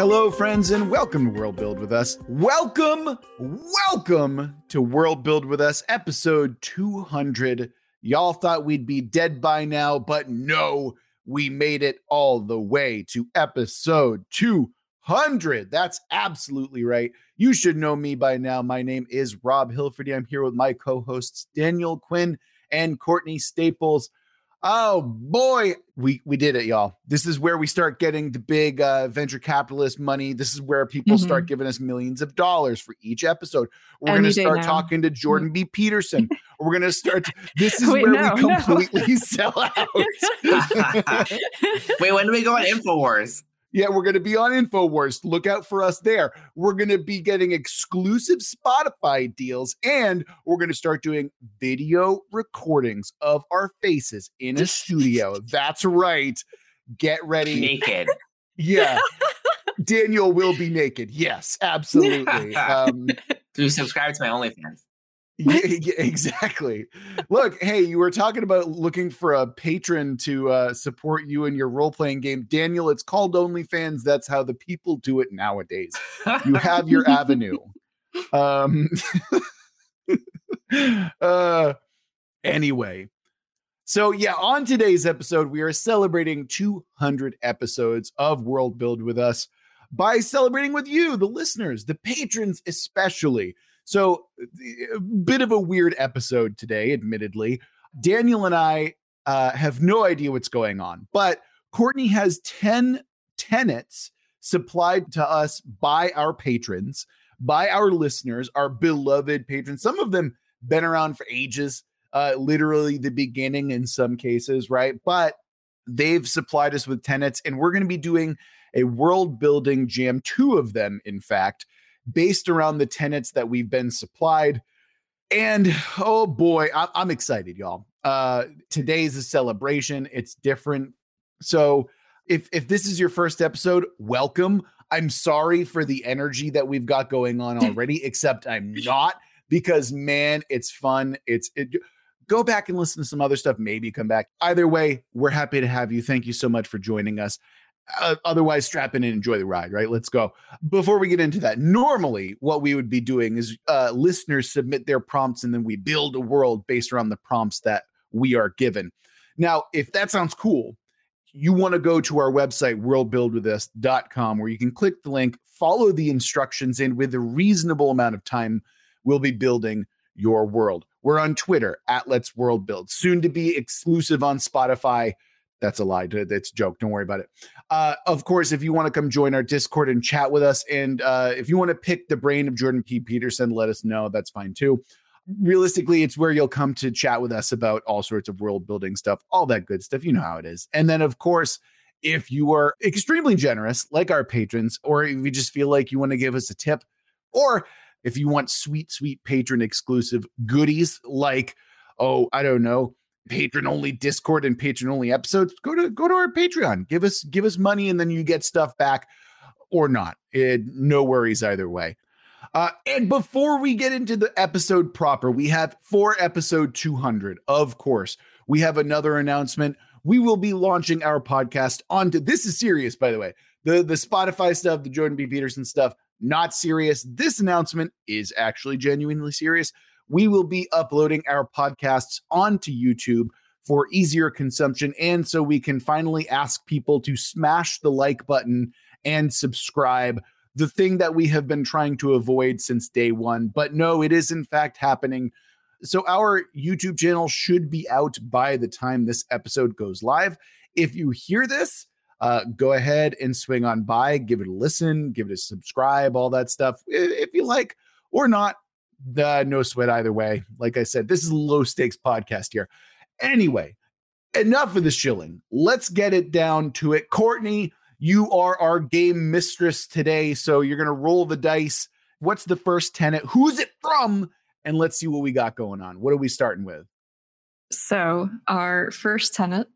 Hello, friends, and welcome to World Build with Us. Welcome, welcome to World Build with Us, episode 200. Y'all thought we'd be dead by now, but no, we made it all the way to episode 200. That's absolutely right. You should know me by now. My name is Rob Hilferty. I'm here with my co hosts, Daniel Quinn and Courtney Staples. Oh boy, we we did it, y'all. This is where we start getting the big uh, venture capitalist money. This is where people mm-hmm. start giving us millions of dollars for each episode. We're going to start talking to Jordan B. Peterson. We're going to start. This is Wait, where no, we completely no. sell out. Wait, when do we go on Infowars? Yeah, we're going to be on InfoWars. Look out for us there. We're going to be getting exclusive Spotify deals and we're going to start doing video recordings of our faces in a studio. That's right. Get ready. Naked. Yeah. Daniel will be naked. Yes, absolutely. Um, Do you subscribe to my OnlyFans? Yeah, yeah, exactly. Look, hey, you were talking about looking for a patron to uh, support you in your role playing game. Daniel, it's called OnlyFans. That's how the people do it nowadays. You have your avenue. Um, uh, anyway, so yeah, on today's episode, we are celebrating 200 episodes of World Build with us by celebrating with you, the listeners, the patrons, especially. So, a bit of a weird episode today, admittedly. Daniel and I uh, have no idea what's going on, but Courtney has 10 tenets supplied to us by our patrons, by our listeners, our beloved patrons. Some of them been around for ages, uh, literally the beginning in some cases, right? But they've supplied us with tenets, and we're going to be doing a world building jam, two of them, in fact, based around the tenets that we've been supplied. And oh boy, I- I'm excited, y'all. Uh, today's a celebration. It's different. So if if this is your first episode, welcome. I'm sorry for the energy that we've got going on already, except I'm not because man, it's fun. It's it, go back and listen to some other stuff. Maybe come back. Either way, we're happy to have you. Thank you so much for joining us uh, otherwise strap in and enjoy the ride right? Let's go. Before we get into that normally what we would be doing is uh, listeners submit their prompts and then we build a world based around the prompts that we are given. Now if that sounds cool you want to go to our website worldbuildwithus.com where you can click the link follow the instructions and with a reasonable amount of time we'll be building your world. We're on twitter at let's world build soon to be exclusive on spotify that's a lie. That's a joke. Don't worry about it. Uh, of course, if you want to come join our Discord and chat with us, and uh, if you want to pick the brain of Jordan B. Peterson, let us know. That's fine too. Realistically, it's where you'll come to chat with us about all sorts of world building stuff, all that good stuff. You know how it is. And then, of course, if you are extremely generous, like our patrons, or if you just feel like you want to give us a tip, or if you want sweet, sweet patron exclusive goodies like, oh, I don't know, patron only discord and patron only episodes go to go to our patreon. Give us give us money and then you get stuff back or not. It, no worries either way. Uh, and before we get into the episode proper we have for episode 200 of course we have another announcement. We will be launching our podcast onto this is serious by the way the the spotify stuff the jordan b. Peterson stuff not serious. This announcement is actually genuinely serious we will be uploading our podcasts onto YouTube for easier consumption. And so we can finally ask people to smash the like button and subscribe. The thing that we have been trying to avoid since day one. But no, it is in fact happening. So our YouTube channel should be out by the time this episode goes live. If you hear this, uh, go ahead and swing on by, give it a listen, give it a subscribe, all that stuff if you like, or not. Uh, no sweat either way. Like I said, this is a low stakes podcast here. Anyway, enough of the shilling. Let's get it down to it. Courtney, you are our game mistress today. So you're going to roll the dice. What's the first tenant? Who's it from? And let's see what we got going on. What are we starting with? So, our first tenant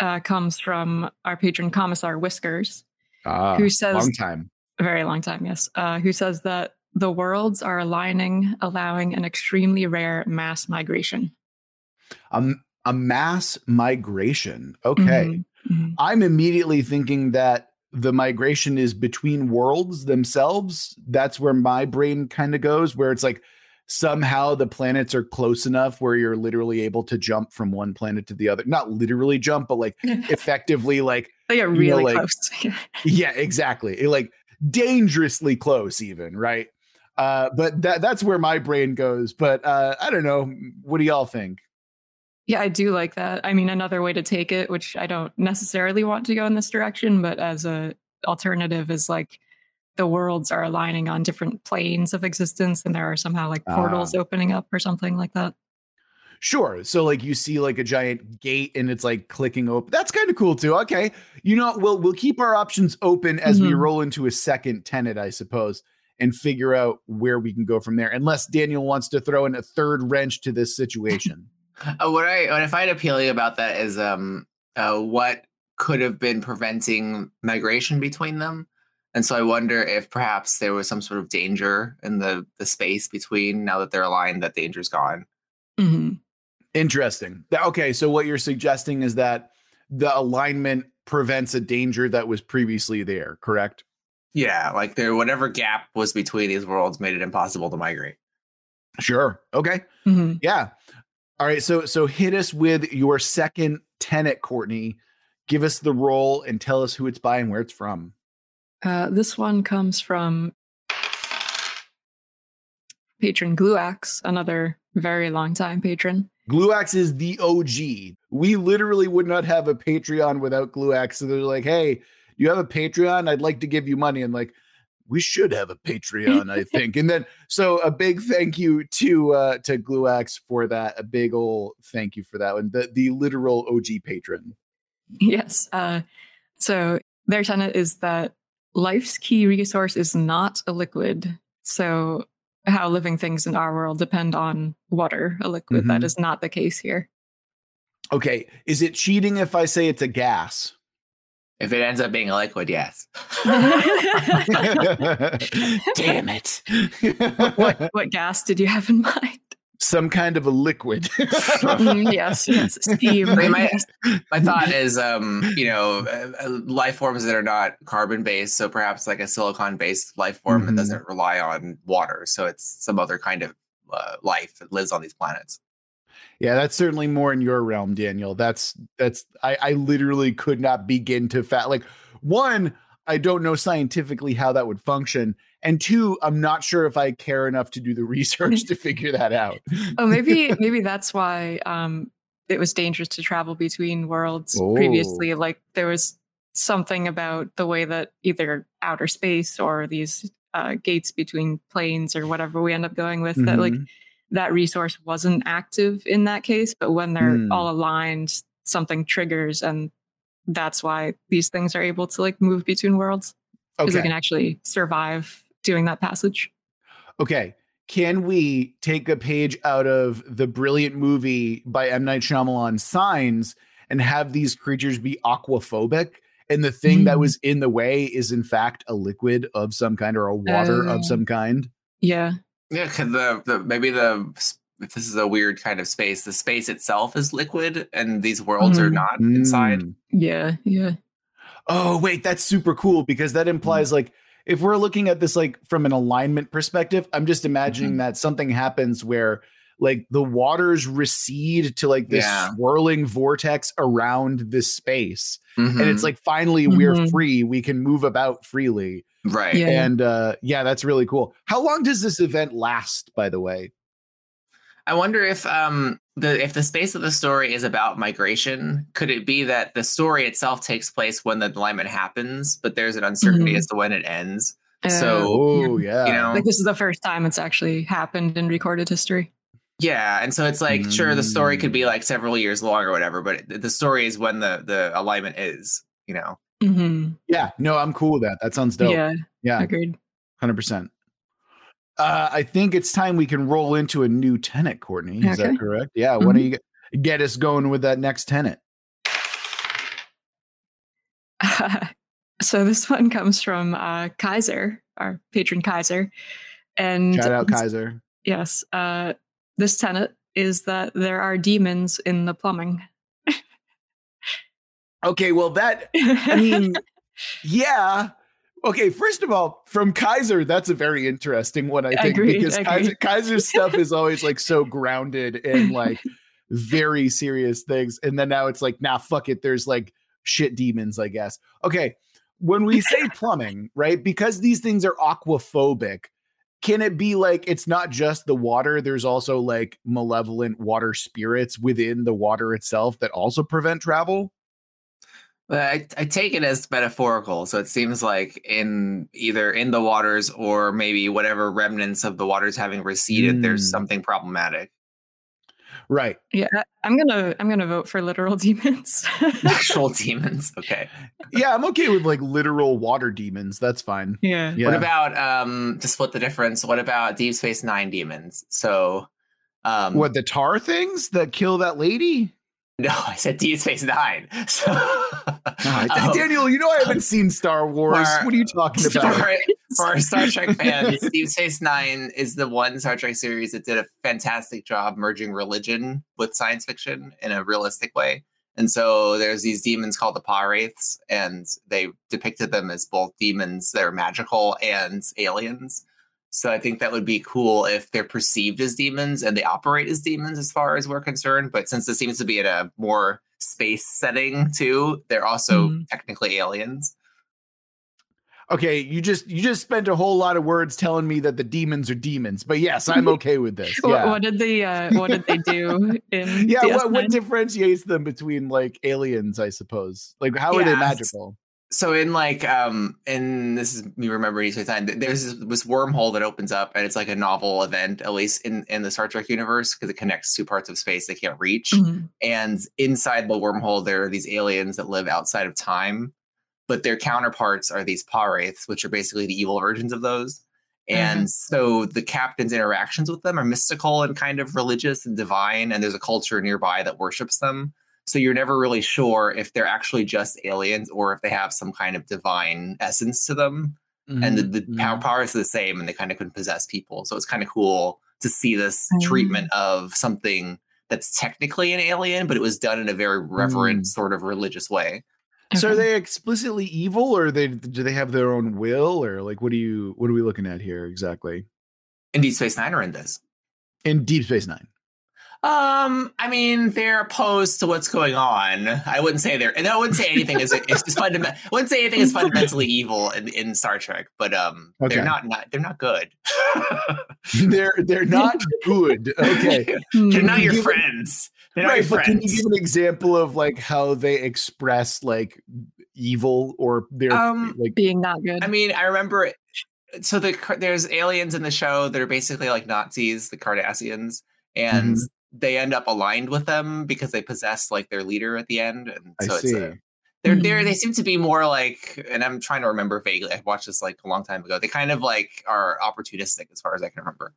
uh, comes from our patron commissar Whiskers, ah, who says, "Long time." Very long time, yes, uh, who says that the worlds are aligning, allowing an extremely rare mass migration. Um, a mass migration. Okay. Mm-hmm. Mhm. I'm immediately thinking that the migration is between worlds themselves. That's where my brain kind of goes, where it's like somehow the planets are close enough where you're literally able to jump from one planet to the other. Not literally jump, but like effectively, like, They get know, really like- close. yeah, exactly. It, like dangerously close, even, right? Uh, but that that's where my brain goes. But uh, I don't know. What do y'all think? Yeah, I do like that. I mean, another way to take it, which I don't necessarily want to go in this direction, but as a alternative is like the worlds are aligning on different planes of existence and there are somehow like portals opening up or something like that. Sure. So like you see like a giant gate and it's like clicking open. That's kind of cool too. Okay. You know, we'll we'll keep our options open as we Mhm. roll into a second tenant, I suppose, and figure out where we can go from there. Unless Daniel wants to throw in a third wrench to this situation. Uh, what I what I find appealing about that is um uh, what could have been preventing migration between them, and so I wonder if perhaps there was some sort of danger in the the space between. Now that they're aligned, that danger's gone. hmm Interesting. Okay, so what you're suggesting is that the alignment prevents a danger that was previously there, correct? Yeah, like there whatever gap was between these worlds made it impossible to migrate. Sure. Okay. hmm Yeah. All right. So so hit us with your second tenant, Courtney. Give us the roll and tell us who it's by and where it's from. Uh, this one comes from patron Gluax, another very long time patron. Gluax is the OG. We literally would not have a Patreon without Gluax. So they're like, hey, you have a Patreon? I'd like to give you money. And like, we should have a Patreon, I think. and then so a big thank you to uh to Gluax for that. A big old thank you for that one. The the literal OG patron. Yes. Uh, so their tenet is that life's key resource is not a liquid. So how living things in our world depend on water, a liquid. That Mhm. is not the case here. Okay. Is it cheating if I say it's a gas? If it ends up being a liquid, yes. Damn it. what what gas did you have in mind? Some kind of a liquid. Mm, yes, yes, steam. I mean, my my thought is, um, you know, uh, uh, life forms that are not carbon based. So perhaps like a silicon based life form Mhm. that doesn't rely on water. So it's some other kind of uh, life that lives on these planets. yeah, that's certainly more in your realm, Daniel. That's that's I, I literally could not begin to fat like one, I don't know scientifically how that would function. And two, I'm not sure if I care enough to do the research to figure that out. oh, maybe maybe that's why um, it was dangerous to travel between worlds Oh. previously. Like there was something about the way that either outer space or these uh, gates between planes or whatever we end up going with that like Mhm. that resource wasn't active in that case. But when they're Hmm. all aligned, something triggers and that's why these things are able to like move between worlds because they can actually survive doing that passage. Okay. Can we take a page out of the brilliant movie by M. Night Shyamalan, Signs, and have these creatures be aquaphobic? And the thing that Mm. was in the way is, in fact, a liquid of some kind or a water Oh. of some kind. Yeah. Yeah, could the, the maybe the if this is a weird kind of space, the space itself is liquid, and these worlds are Mhm. not inside. Mm. Yeah. Yeah. Oh, wait, that's super cool because that implies like if we're looking at this like from an alignment perspective, I'm just imagining Mm-hmm. that something happens where like the waters recede to like this Yeah. swirling vortex around this space. and it's Mhm. like finally we're Mhm. free we can move about freely right. Yeah. and uh yeah that's really cool how long does this event last by the way I wonder if um the if the space of the story is about migration, could it be that the story itself takes place when the alignment happens, but there's an uncertainty Mhm. as to when it ends? Uh, So, oh yeah You know, like this is the first time it's actually happened in recorded history. yeah, and so it's like sure the story could be Mm. like several years long or whatever, but it- the story is when the the alignment is, you know. hmm yeah no i'm cool with that that sounds dope Yeah. yeah Agreed. 100% uh i think it's time we can roll into a new tenant courtney is Okay. that correct yeah why don't you get, us going with that next tenant so this one comes from uh, Kaiser, our patron Kaiser, and shout out kaiser Yes, uh, this tenant is that there are demons in the plumbing. Okay, well that I mean, yeah. Okay, first of all, from Kaiser, that's a very interesting one, I think, Agreed, because. Kaiser, Kaiser's stuff is always like so grounded in like very serious things. And then now it's like, nah, fuck it. There's like shit demons, I guess. Okay. When we say plumbing, right? Because these things are aquaphobic, can it be like it's not just the water? There's also like malevolent water spirits within the water itself that also prevent travel? But I, I take it as metaphorical, so it seems like in either in the waters or maybe whatever remnants of the waters having receded, there's Mm. something problematic. Right. Yeah, I- I'm gonna I'm gonna vote for literal demons. Actual demons. Okay. Yeah, I'm okay with like literal water demons. That's fine. yeah. Yeah. What about um to split the difference? What about Deep Space Nine demons? So um what the tar things that kill that lady? No, I said Deep Space Nine. So um, Daniel, you know I haven't seen Star Wars. for- what are you talking about? for our Star Trek fans, Deep Space Nine is the one Star Trek series that did a fantastic job merging religion with science fiction in a realistic way. And so there's these demons called the Pah-wraiths, and they depicted them as both demons that are magical and aliens. So I think that would be cool if they're perceived as demons and they operate as demons as far as we're concerned. But since this seems to be in a more space setting too, they're also Mhm. technically aliens. Okay, you just you just spent a whole lot of words telling me that the demons are demons. But yes, I'm okay with this. Yeah. what did the uh, what did they do in yeah, what, what differentiates them between like aliens, I suppose? Like how are they magical? So in like um in this is me remembering each time there's this, this wormhole that opens up and it's like a novel event at least in in the star trek universe because it connects two parts of space they can't reach. Mhm. and inside the wormhole there are these aliens that live outside of time but their counterparts are these Pah-wraiths, which are basically the evil versions of those. And so the captain's interactions with them are mystical and kind of religious and divine and there's a culture nearby that worships them so you're never really sure if they're actually just aliens or if they have some kind of divine essence to them and the, the Mhm, power mhm. powers are the same and they kind of can possess people so it's kind of cool to see this Mm. treatment of something that's technically an alien but it was done in a very reverent Mm. sort of religious way So are they explicitly evil or they do they have their own will or like what do you what are we looking at here exactly? In deep space nine or in this In Deep Space Nine. Um, I mean, they're opposed to what's going on. I wouldn't say they're, and I wouldn't say anything is it's just fundamental. I wouldn't say anything is fundamentally evil in, in Star Trek, but um, Okay. they're not not they're not good. they're they're not good. Okay. they're not your friends. They're not right, your but can you give an example of like how they express like evil or their Um, like being not good. I mean, I remember. So the there's aliens in the show that are basically like Nazis, the Cardassians, and Mhm. They end up aligned with them because they possess like their leader at the end, and I so it's see. a, They're they're Mhm. they seem to be more like, and I'm trying to remember vaguely. I watched this like a long time ago. They kind of like are opportunistic as far as I can remember.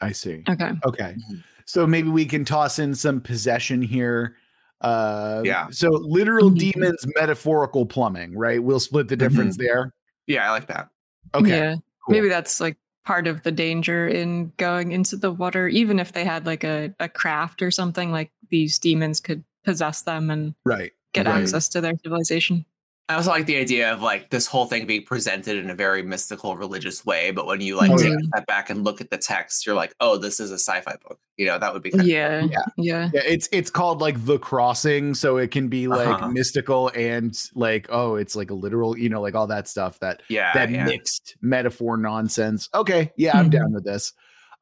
I see. okay. Okay. Mhm. So maybe we can toss in some possession here. Uh Yeah. so literal Mhm. demons, metaphorical plumbing, right? We'll split the difference there. Yeah, I like that. Okay. Yeah. cool. Maybe that's like part of the danger in going into the water. Even if they had like a, a craft or something, like these demons could possess them and Right. get right. access to their civilization. I also like the idea of like this whole thing being presented in a very mystical, religious way. But when you like Oh, take yeah. a step back and look at the text, you're like, oh, this is a sci-fi book. You know, that would be kind Yeah. Yeah. Yeah. Yeah, it's it's called like the crossing, so it can be like Uh-huh. mystical and like oh, it's like a literal, you know, like all that stuff that yeah, that yeah. mixed metaphor nonsense. Okay, yeah, I'm Mhm. down with this.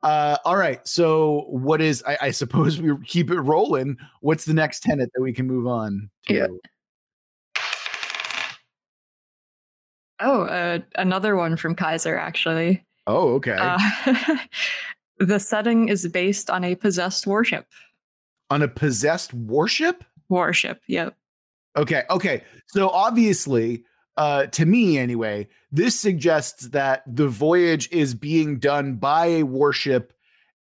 Uh, all right, so what is? I, I suppose we keep it rolling. What's the next tenet that we can move on to? Yeah. Oh, uh, another one from Kaiser, actually. Oh, okay. Uh, the setting is based on a possessed warship. On a possessed warship. Warship. Yep. Okay, okay. So obviously, uh, to me anyway, this suggests that the voyage is being done by a warship,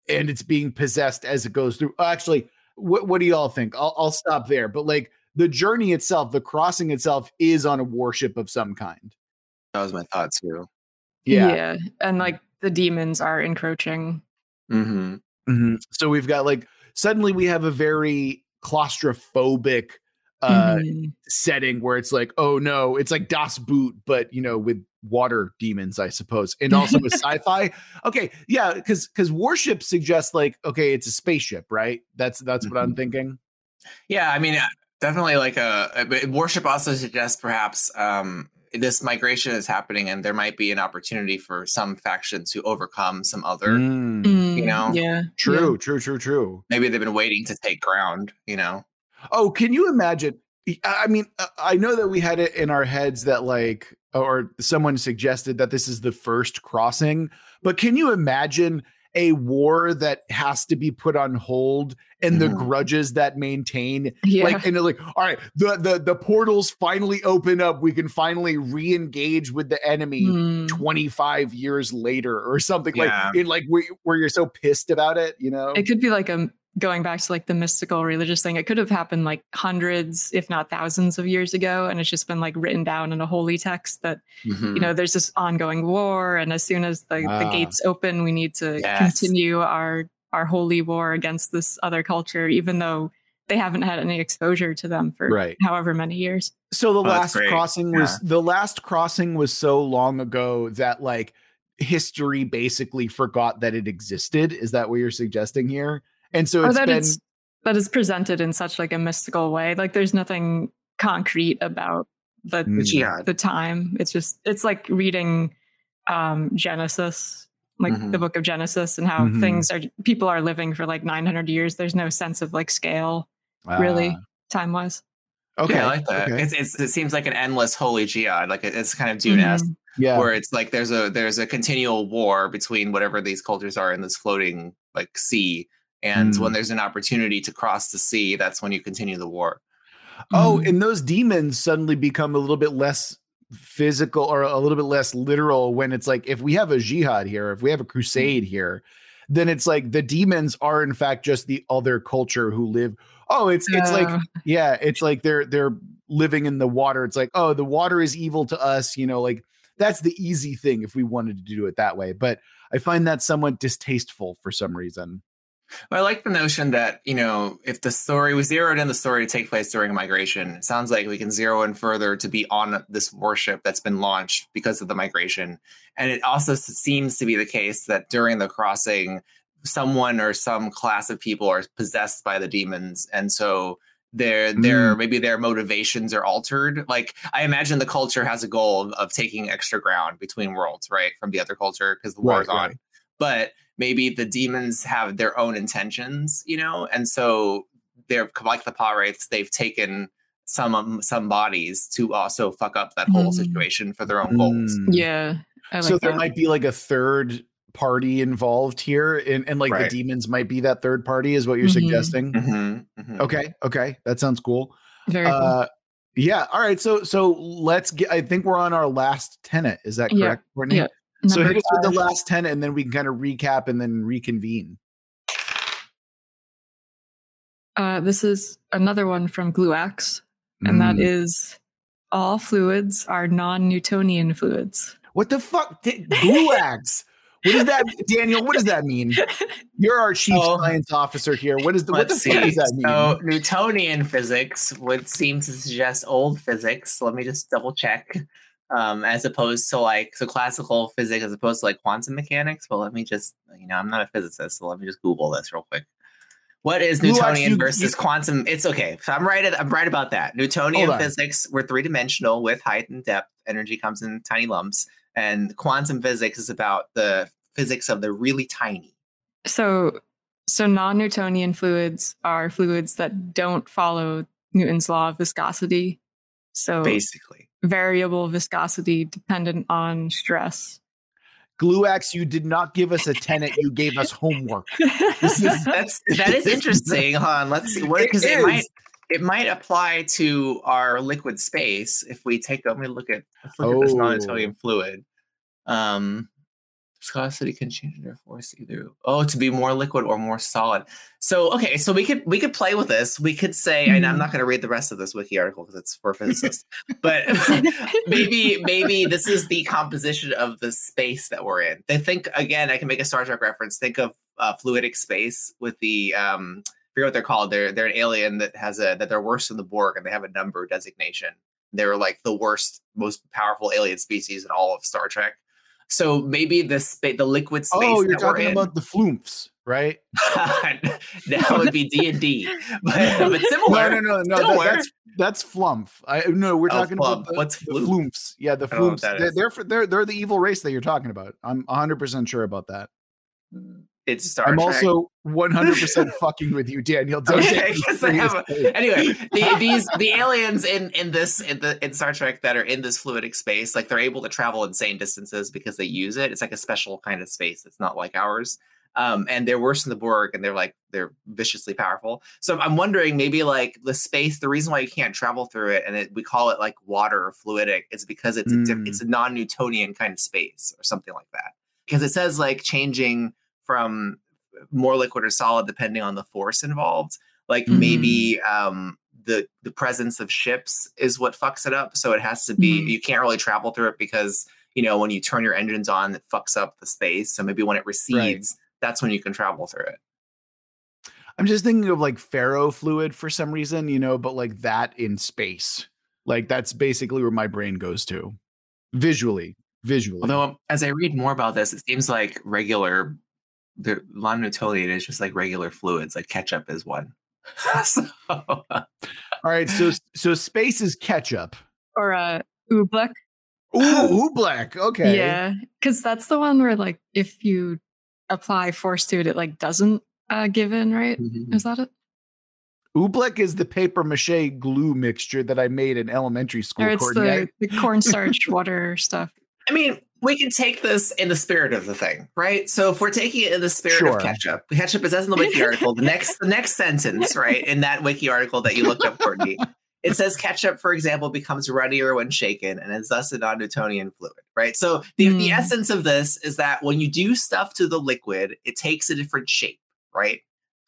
and it's being possessed as it goes through. Actually, what what do y'all think? I'll I'll stop there. But like the journey itself, the crossing itself, is on a warship of some kind. That was my thought too. Yeah. Yeah. And like the demons are encroaching. Mm-hmm. Mhm. So we've got like suddenly we have a very claustrophobic uh Mhm. setting where it's like, oh no, it's like Das Boot, but you know, with water demons, I suppose, and also with sci-fi. Okay, yeah, because because warship suggests like, okay, it's a spaceship, right? That's that's what I'm thinking. Yeah, I mean, uh, definitely like a, a but worship also suggests perhaps um, this migration is happening, and there might be an opportunity for some faction to overcome some other. Mm, Mm, know? yeah, True, true, true, true. Maybe they've been waiting to take ground. You know, Oh, can you imagine? I I mean, uh, I know that we had it in our heads that like, or someone suggested that this is the first crossing, but can you imagine a war that has to be put on hold and the Mhm. grudges that maintain yeah. like and they're like all right the the the portals finally open up we can finally re-engage with the enemy Mm. 25 years later or something Yeah. like in like where, where you're so pissed about it you know It could be like a going back to like the mystical religious thing. It could have happened like hundreds, if not thousands of years ago, and it's just been like written down in a holy text that Mhm. you know there's this ongoing war, and as soon as the, Ah. the gates open, we need to Yes. continue our our holy war against this other culture, even though they haven't had any exposure to them for Right. however many years. So the Oh, last great. crossing was the last crossing was so long ago that like history basically forgot that it existed. Is that what you're suggesting here? And so it's that been it's that is presented in such like a mystical way. Like there's nothing concrete about the Mm. the jihad. the time. It's just it's like reading um Genesis, like the Mhm. book of Genesis and how Mhm. things are people are living for like 900 years. There's no sense of like scale really time wise. Ah, okay. Yeah, I like that. okay. It's, it's it seems like an endless holy jihad. Like it- it's kind of Dune-esque, yeah. where it's like there's a there's a continual war between whatever these cultures are in this floating like sea. And Mm. when there's an opportunity to cross the sea, that's when you continue the war. Oh, Mhm. and those demons suddenly become a little bit less physical or a little bit less literal when it's like if we have a jihad here, if we have a crusade here, then it's like the demons are in fact just the other culture who live. Oh, it's it's like yeah, it's like they're they're living in the water. It's like, oh, the water is evil to us, you know, like that's the easy thing if we wanted to do it that way. But I find that somewhat distasteful for some reason. I like the notion that, you know, if the story we zeroed in the story to take place during a migration, it sounds like we can zero in further to be on this warship that's been launched because of the migration. And it also seems to be the case that during the crossing, someone or some class of people are possessed by the demons. And so their their mm. maybe their motivations are altered. Like I imagine the culture has a goal of, of taking extra ground between worlds, right? From the other culture because the war Right, is on right. but maybe the demons have their own intentions, you know, and so they're like the Pah-wraiths. They've taken some um, some bodies to also fuck up that whole Mm. situation for their own goals. Mm. yeah. Like so there that. might be like a third party involved here and, and like Right. the demons might be that third party is what you're Mhm. suggesting Mhm, mhm. okay okay that sounds cool very cool. uh yeah all right so so let's get i think we're on our last tenant is that Yeah, correct courtney yeah. So Number hit us with the last tenant and then we can kind of recap and then reconvene Uh, this is another one from Gluax, and that Mm. is all fluids are non-Newtonian fluids. what the fuck Di- gulags what does that daniel what does that mean you're our chief Oh. science officer here what is the what the Let's fuck does that mean So Newtonian physics would seem to suggest old physics. Let me just double check. Um, as opposed to like so classical physics as opposed to like quantum mechanics. But let me just you know, I'm not a physicist, so let me just Google this real quick. What is Newtonian you- versus you- quantum? It's okay. So I'm right. At, I'm right about that. Newtonian physics, we're three dimensional with height and depth. Energy comes in tiny lumps, and quantum physics is about the physics of the really tiny. So, so non-Newtonian fluids are fluids that don't follow Newton's law of viscosity. So, Basically, variable viscosity dependent on stress. gluax you did not give us a tenant you gave us homework This is- that's that is interesting. Hold on, let's see what It because it, might it might apply to our liquid space if we take. Let me look at let's look at this Oh. non-Newtonian fluid. Um, viscosity can change therefore either oh to be more liquid or more solid. So okay, so we could we could play with this. We could say, and I'm Mhm. not going to read the rest of this wiki article because it's for physicists, but maybe maybe this is the composition of the space that we're in. They think again. I can make a Star Trek reference. Think of uh, fluidic space with the um, forget what they're called. They're they're an alien that has a that they're worse than the Borg and they have a number designation. They're like the worst, most powerful alien species in all of Star Trek. So maybe the spa- the liquid space. Oh, you're talking in- about the floomps, right? that would be D and D, but but No, no, no, no. Similar. that- that's that's flump. I no, we're Oh, talking flump. about the, What's the floomp? floomps. Yeah, the I don't know what floomps. that They're, they're they're they're the evil race that you're talking about. I'm 100 percent sure about that. Hmm. It's Star Trek. I'm Trek. also 100 percent fucking with you, Daniel. Don't Okay, take me 'cause I have a- anyway, the, these the aliens in in this in the in Star Trek that are in this fluidic space, like they're able to travel insane distances because they use it. It's like a special kind of space. It's not like ours. Um, and they're worse than the Borg, and they're like they're viciously powerful. So I'm wondering, maybe like the space, the reason why you can't travel through it, and it, we call it like water or fluidic, is because it's a Mm. it's a non-Newtonian kind of space or something like that. Because it says like changing from more liquid or solid depending on the force involved like Mhm. maybe um the the presence of ships is what fucks it up so it has to be Mhm. you can't really travel through it because you know when you turn your engines on it fucks up the space so maybe when it recedes that's when you can travel through it I'm just thinking of like ferro fluid for some reason, you know, but like that in space. Like that's basically where my brain goes to visually. Visually. although as i read more about this it seems like regular the non-newtonian is just like regular fluids like ketchup is one so All right, so so space is ketchup. Or uh, oobleck. Ooh, black. Okay. Yeah, because that's the one where like if you apply force to it, it like doesn't uh, give in, right? Mhm. Is that it? Oobleck is the paper mache glue mixture that I made in elementary school. or it's the, the cornstarch water stuff. I mean, we can take this in the spirit of the thing, right? So if we're taking it in the spirit Sure. of ketchup, ketchup is as in the wiki article. The next, the next sentence, right, in that wiki article that you looked up, Courtney, it says ketchup, for example, becomes runnier when shaken and is thus a non-Newtonian fluid, right? So the, the Hmm. essence of this is that when you do stuff to the liquid, it takes a different shape, right?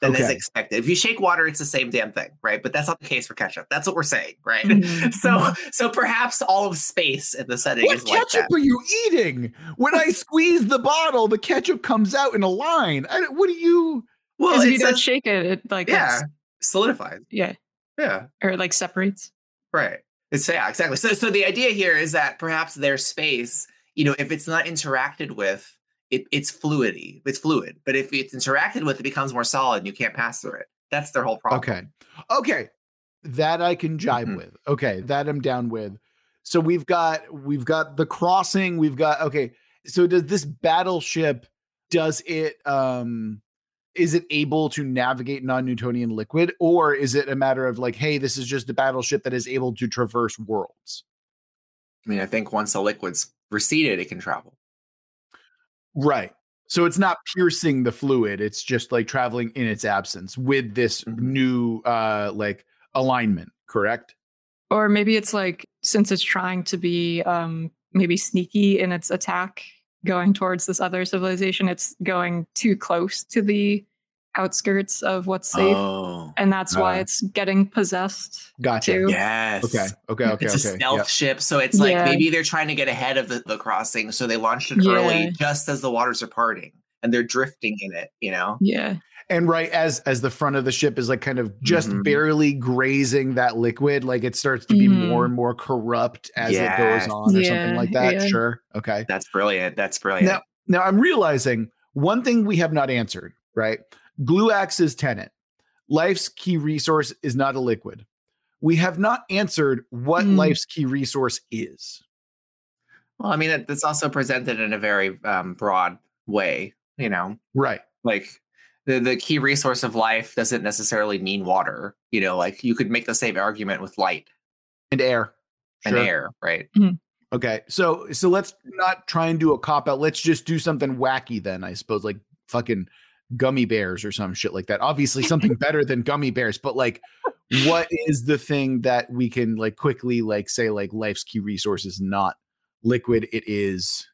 Than is expected. If you shake water, it's the same damn thing, right? But that's not the case for ketchup. That's what we're saying, right? Mhm. So, so perhaps all of space in the setting What is like ketchup that. are you eating? When I squeeze the bottle, the ketchup comes out in a line. I, don't- what do you? Well, Because if you don't shake it, it like yeah, it's- solidified. yeah, Yeah, or it like separates. right. It's yeah, exactly. So, so the idea here is that perhaps their space, you know, if it's not interacted with, it, it's fluidy. It's fluid. But if it's interacted with, it becomes more solid, and you can't pass through it. That's their whole problem. Okay. Okay. That I can jibe Mhm. with. Okay, that I'm down with. So we've got we've got the crossing, we've got okay. So does this battleship does it um is it able to navigate non-Newtonian liquid or is it a matter of like hey, this is just a battleship that is able to traverse worlds? I mean, I think once the liquid's receded, it can travel. Right. So it's not piercing the fluid, it's just like traveling in its absence with this Mhm. new uh like alignment, correct? Or maybe it's like since it's trying to be um maybe sneaky in its attack going towards this other civilization, it's going too close to the outskirts of what's safe. Oh, and that's why Ah. it's getting possessed Gotcha. too. yes. Okay. Okay. Okay. it's a stealth yeah. ship, so it's like Yeah. maybe they're trying to get ahead of the, the crossing, so they launched it Yeah. early, just as the waters are parting, and they're drifting in it. You know, Yeah. And right as as the front of the ship is like kind of just Mhm. barely grazing that liquid, like it starts to be Mhm. more and more corrupt as Yes. it goes on, or Yeah, something like that. yeah. Sure. Okay. that's brilliant. That's brilliant. Now, now I'm realizing one thing we have not answered. Right. Gluax's tenant. Life's key resource is not a liquid. We have not answered what Mm. life's key resource is. Well, I mean, it- it's also presented in a very um, broad way. You know, Right. like the the key resource of life doesn't necessarily mean water. You know, like you could make the same argument with light And air. and Sure. air, right? Okay, so so let's not try and do a cop out. Let's just do something wacky then, I suppose, like fucking gummy bears or some shit like that. Obviously, something better than gummy bears, but like, what is the thing that we can like quickly like say like life's key resource is not liquid? It is.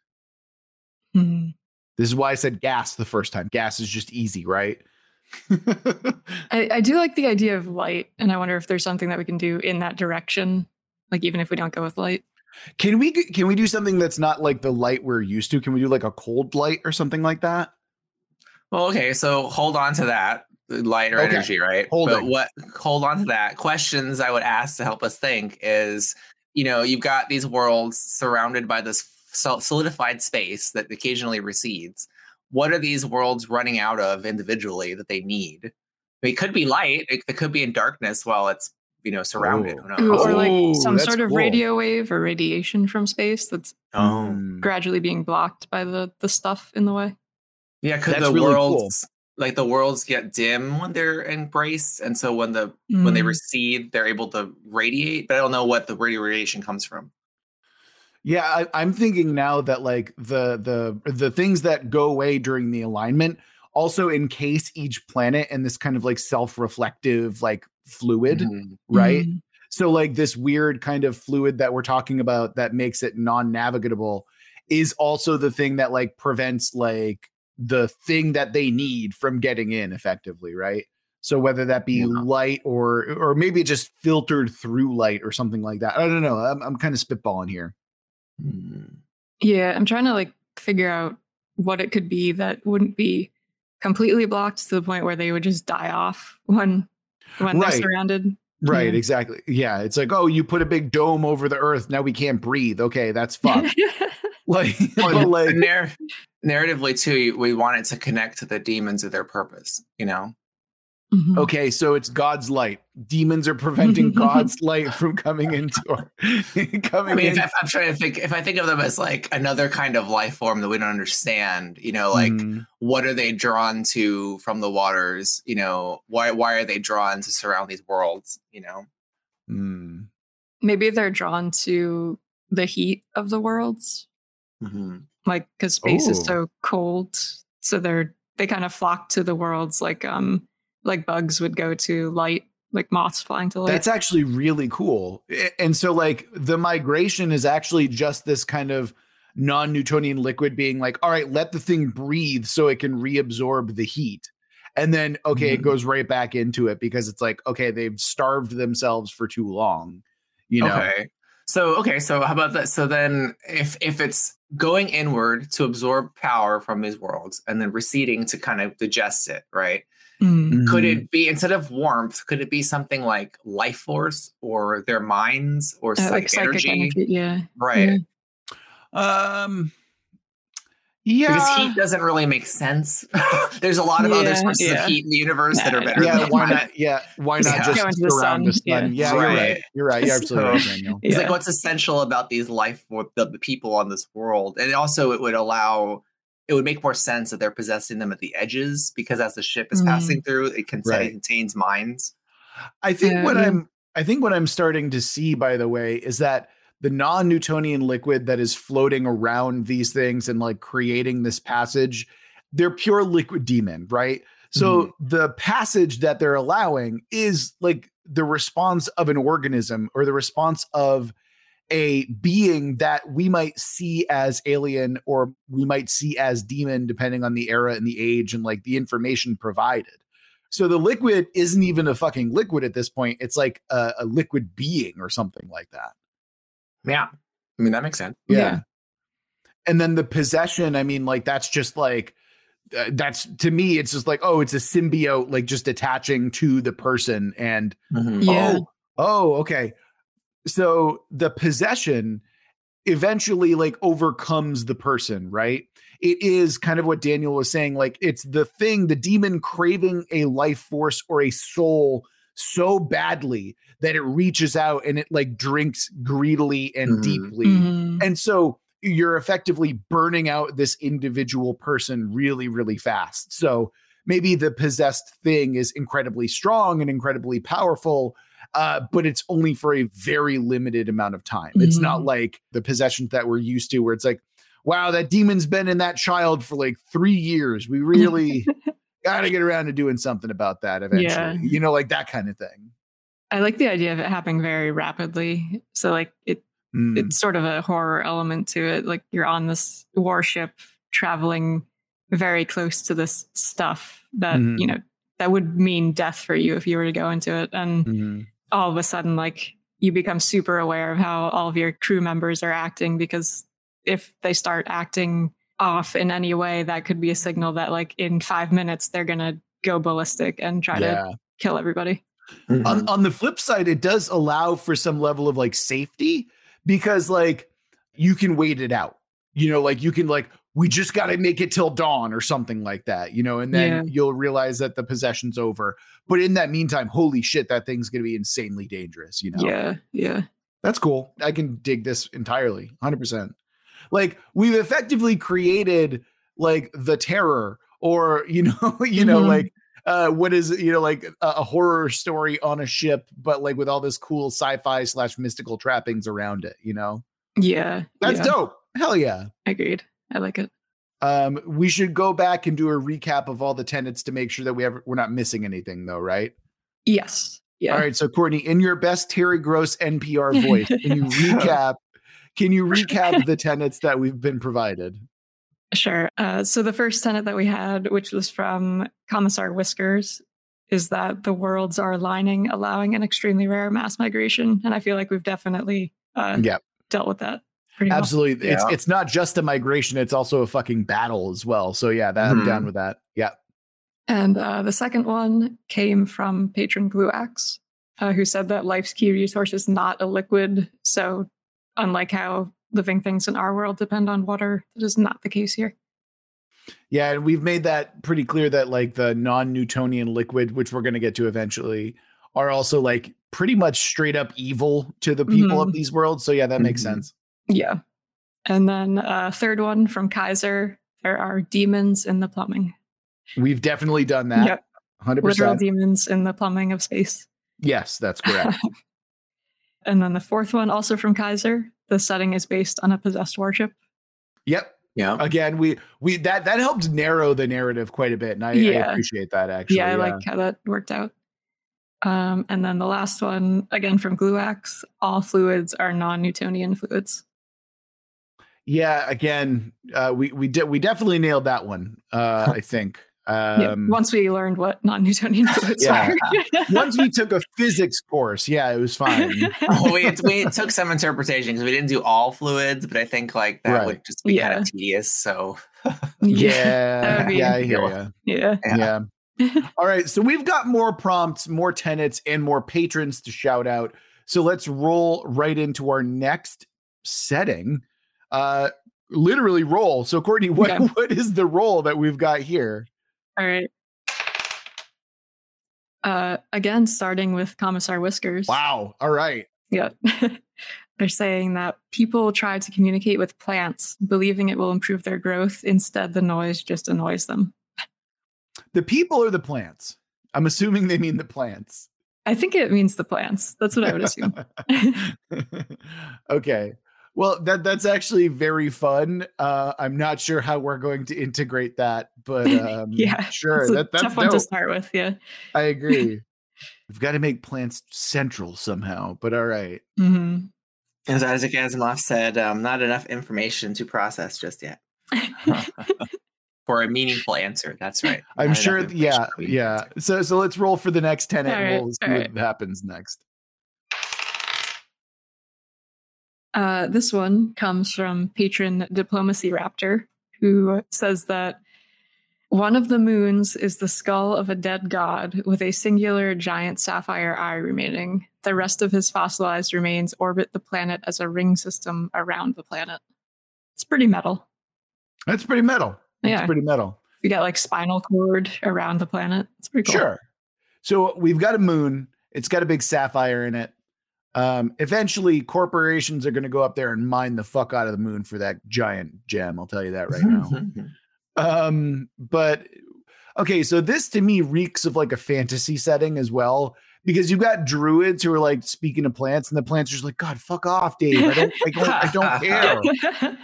Hmm. This is why I said gas the first time. Gas is just easy, right? I, I do like the idea of light, and I wonder if there's something that we can do in that direction. Like even if we don't go with light. can we can we do something that's not like the light we're used to? Can we do like a cold light or something like that? Well, okay, so hold on to that. light or Okay. energy, right? Holding. But what hold on to that. Questions I would ask to help us think is, you know, you've got these worlds surrounded by this solidified space that occasionally recedes. What are these worlds running out of individually that they need? It could be light. It, it could be in darkness while it's you know surrounded. Oh. Ooh, or like some that's sort of cool. radio wave or radiation from space that's. Mm. gradually being blocked by the the stuff in the way. Yeah, could That's the really cool. worlds like the worlds get dim when they're embraced, and so when the when they Mm. recede, they're able to radiate. But I don't know what the radio radiation comes from. Yeah, I, I'm thinking now that like the the the things that go away during the alignment also encase each planet in this kind of like self-reflective like fluid, Mhm. right? Mm. So like this weird kind of fluid that we're talking about that makes it non-navigable is also the thing that like prevents like the thing that they need from getting in effectively, right? So whether that be Yeah. light or or maybe just filtered through light or something like that. I don't know. I'm I'm kind of spitballing here. Mhm. Yeah, I'm trying to like figure out what it could be that wouldn't be completely blocked to the point where they would just die off when when Right. they're surrounded. Right, Yeah. exactly. Yeah, it's like, oh, you put a big dome over the earth. Now we can't breathe. Okay, that's fucked. like, like, narr- narratively too, we want it to connect to the demons of their purpose. You know, Mhm. okay, so it's God's light. Demons are preventing God's light from coming into our coming I mean, in. if, I'm trying to think. If I think of them as like another kind of life form that we don't understand, you know, like Mm, what are they drawn to from the waters? You know, why why are they drawn to surround these worlds? You know, mm. Maybe they're drawn to the heat of the worlds, Mhm. like because space is so cold, so they're they kind of flock to the worlds like um like bugs would go to light, like moths flying to light. That's actually really cool. And so, like, the migration is actually just this kind of non Newtonian liquid being like, all right, let the thing breathe so it can reabsorb the heat. And then, okay, it Mhm. goes right back into it because it's like, okay, they've starved themselves for too long. You know, Okay. So okay, so how about that? So then if if it's going inward to absorb power from these worlds and then receding to kind of digest it, right? Mm. Could it be instead of warmth, could it be something like life force or their minds or Uh, psych- like psychic energy? energy. Yeah. Right. um, yeah, Because heat doesn't really make sense. There's a lot of other sources yeah. of heat in the universe that are better yeah, than why light. not? Yeah, why not Yeah. just Go into the surround the sun, sun? yeah. Yeah, you're Right. right. You're right. You're absolutely right, Daniel. It's Yeah. like what's essential about these life for the, the people on this world, and also it would allow it would make more sense that they're possessing them at the edges because as the ship is Mm. passing through, it, can, Right. it contains minds. I think Yeah, what yeah. I'm I think what I'm starting to see by the way is that the non-Newtonian liquid that is floating around these things and like creating this passage, they're pure liquid demon, right? So Mm-hmm. the passage that they're allowing is like the response of an organism or the response of a being that we might see as alien or we might see as demon depending on the era and the age and like the information provided. So the liquid isn't even a fucking liquid at this point. It's like a, a liquid being or something like that. Yeah, I mean that makes sense. Yeah. And then the possession, I mean, like that's just like uh, that's to me, it's just like oh, it's a symbiote, like just attaching to the person and Mhm. Yeah. Oh, oh, okay. So the possession eventually like overcomes the person, right? It is kind of what Daniel was saying. Like it's the thing, the demon craving a life force or a soul so badly that it reaches out and it like drinks greedily and Mhm. deeply. Mhm. And so you're effectively burning out this individual person really, really fast. So maybe the possessed thing is incredibly strong and incredibly powerful, uh, but it's only for a very limited amount of time. It's not Mhm. like the possessions that we're used to, where it's like, wow, that demon's been in that child for like three years. We really got to get around to doing something about that eventually. Yeah. You know, like that kind of thing. I like the idea of it happening very rapidly. So like it Mm. it's sort of a horror element to it. Like you're on this warship traveling very close to this stuff that, Mhm. you know, that would mean death for you if you were to go into it. And Mhm. all of a sudden, like you become super aware of how all of your crew members are acting because if they start acting off in any way, that could be a signal that like in five minutes they're gonna go ballistic and try yeah. to kill everybody. Mhm. on, on the flip side, it does allow for some level of like safety because like you can wait it out. You know, like you can like we just got to make it till dawn or something like that. You know, and then Yeah. you'll realize that the possession's over. But in that meantime, holy shit, that thing's gonna be insanely dangerous. You know, Yeah, yeah. that's cool. I can dig this entirely, hundred percent. Like we've effectively created like the terror, or you know, you know, Mhm. like uh, what is you know, like a, a horror story on a ship, but like with all this cool sci-fi slash mystical trappings around it. You know, Yeah. that's yeah. dope. Hell yeah. Agreed. I like it. Um, we should go back and do a recap of all the tenets to make sure that we have we're not missing anything, though, right? Yes. Yeah. All right, so Courtney, in your best Terry Gross NPR voice, can you recap? Can you recap the tenets that we've been provided? Sure. Uh, so the first tenet that we had, which was from Commissar Whiskers, is that the worlds are aligning, allowing an extremely rare mass migration, and I feel like we've definitely uh, Yeah, dealt with that pretty well. absolutely. It's Yeah. it's not just a migration; it's also a fucking battle as well. So yeah, that I'm down Mhm. with that. Yeah, And uh, the second one came from patron Gluax, uh, who said that life's key resource is not a liquid. So, unlike how living things in our world depend on water, that is not the case here. yeah, and we've made that pretty clear that like the non-Newtonian liquid, which we're going to get to eventually, are also like pretty much straight up evil to the people of Mhm. these worlds. So yeah, that makes Mhm. sense. Yeah. And then uh, third one from Kaiser, there are demons in the plumbing. We've definitely done that. Yep. Hundred Literal percent. demons in the plumbing of space. Yes, that's correct. and then the fourth one, also from Kaiser, the setting is based on a possessed warship. yep. Yeah. Again, we we that that helped narrow the narrative quite a bit, and I, I appreciate that. Actually, yeah, I like how that worked out. Um, and then the last one, again from Gluax, all fluids are non-Newtonian fluids. Yeah, again, uh, we we did we definitely nailed that one. Uh, I think. Yeah, Um, once we learned what non-Newtonian fluids Yeah. are. once we took a physics course, yeah, it was fine. Oh, we, we took some interpretation because we didn't do all fluids, but I think like that Right. would just be kind of tedious. So yeah, be- yeah, I hear Yeah. yeah. Yeah. All right, so we've got more prompts, more tenants, and more patrons to shout out. So let's roll right into our next setting. Uh, literally roll. So Courtney, what Okay. what is the roll that we've got here? All right. Uh, again, starting with Commissar Whiskers. Wow. All right. Yeah. They're saying that people try to communicate with plants, believing it will improve their growth. Instead, the noise just annoys them. The people or the plants? I'm assuming they mean the plants. I think it means the plants. That's what I would assume. okay. Well, that that's actually very fun. Uh, I'm not sure how we're going to integrate that, but um, yeah. sure. It's a That, that's tough one to start with. Yeah. I agree. We've got to make plants central somehow, but all right. hmm as Isaac Asimov said, um, not enough information to process just yet for a meaningful answer. That's right. I'm Not sure. Yeah, for a meaningful yeah. So, so let's roll for the next tenant, All and right, we'll see all what happens next. Uh, this one comes from patron Diplomacy Raptor, who says that one of the moons is the skull of a dead god with a singular giant sapphire eye remaining. The rest of his fossilized remains orbit the planet as a ring system around the planet. It's pretty metal. That's pretty metal. That's Yeah. pretty metal. You got like spinal cord around the planet. It's pretty cool. Sure. So we've got a moon. It's got a big sapphire in it. Um, eventually, corporations are going to go up there and mine the fuck out of the moon for that giant gem. I'll tell you that right now. um, but okay, so this to me reeks of like a fantasy setting as well, because you've got druids who are like speaking to plants, and the plants are just like, God, fuck off, Dave. I don't, I don't, I don't care.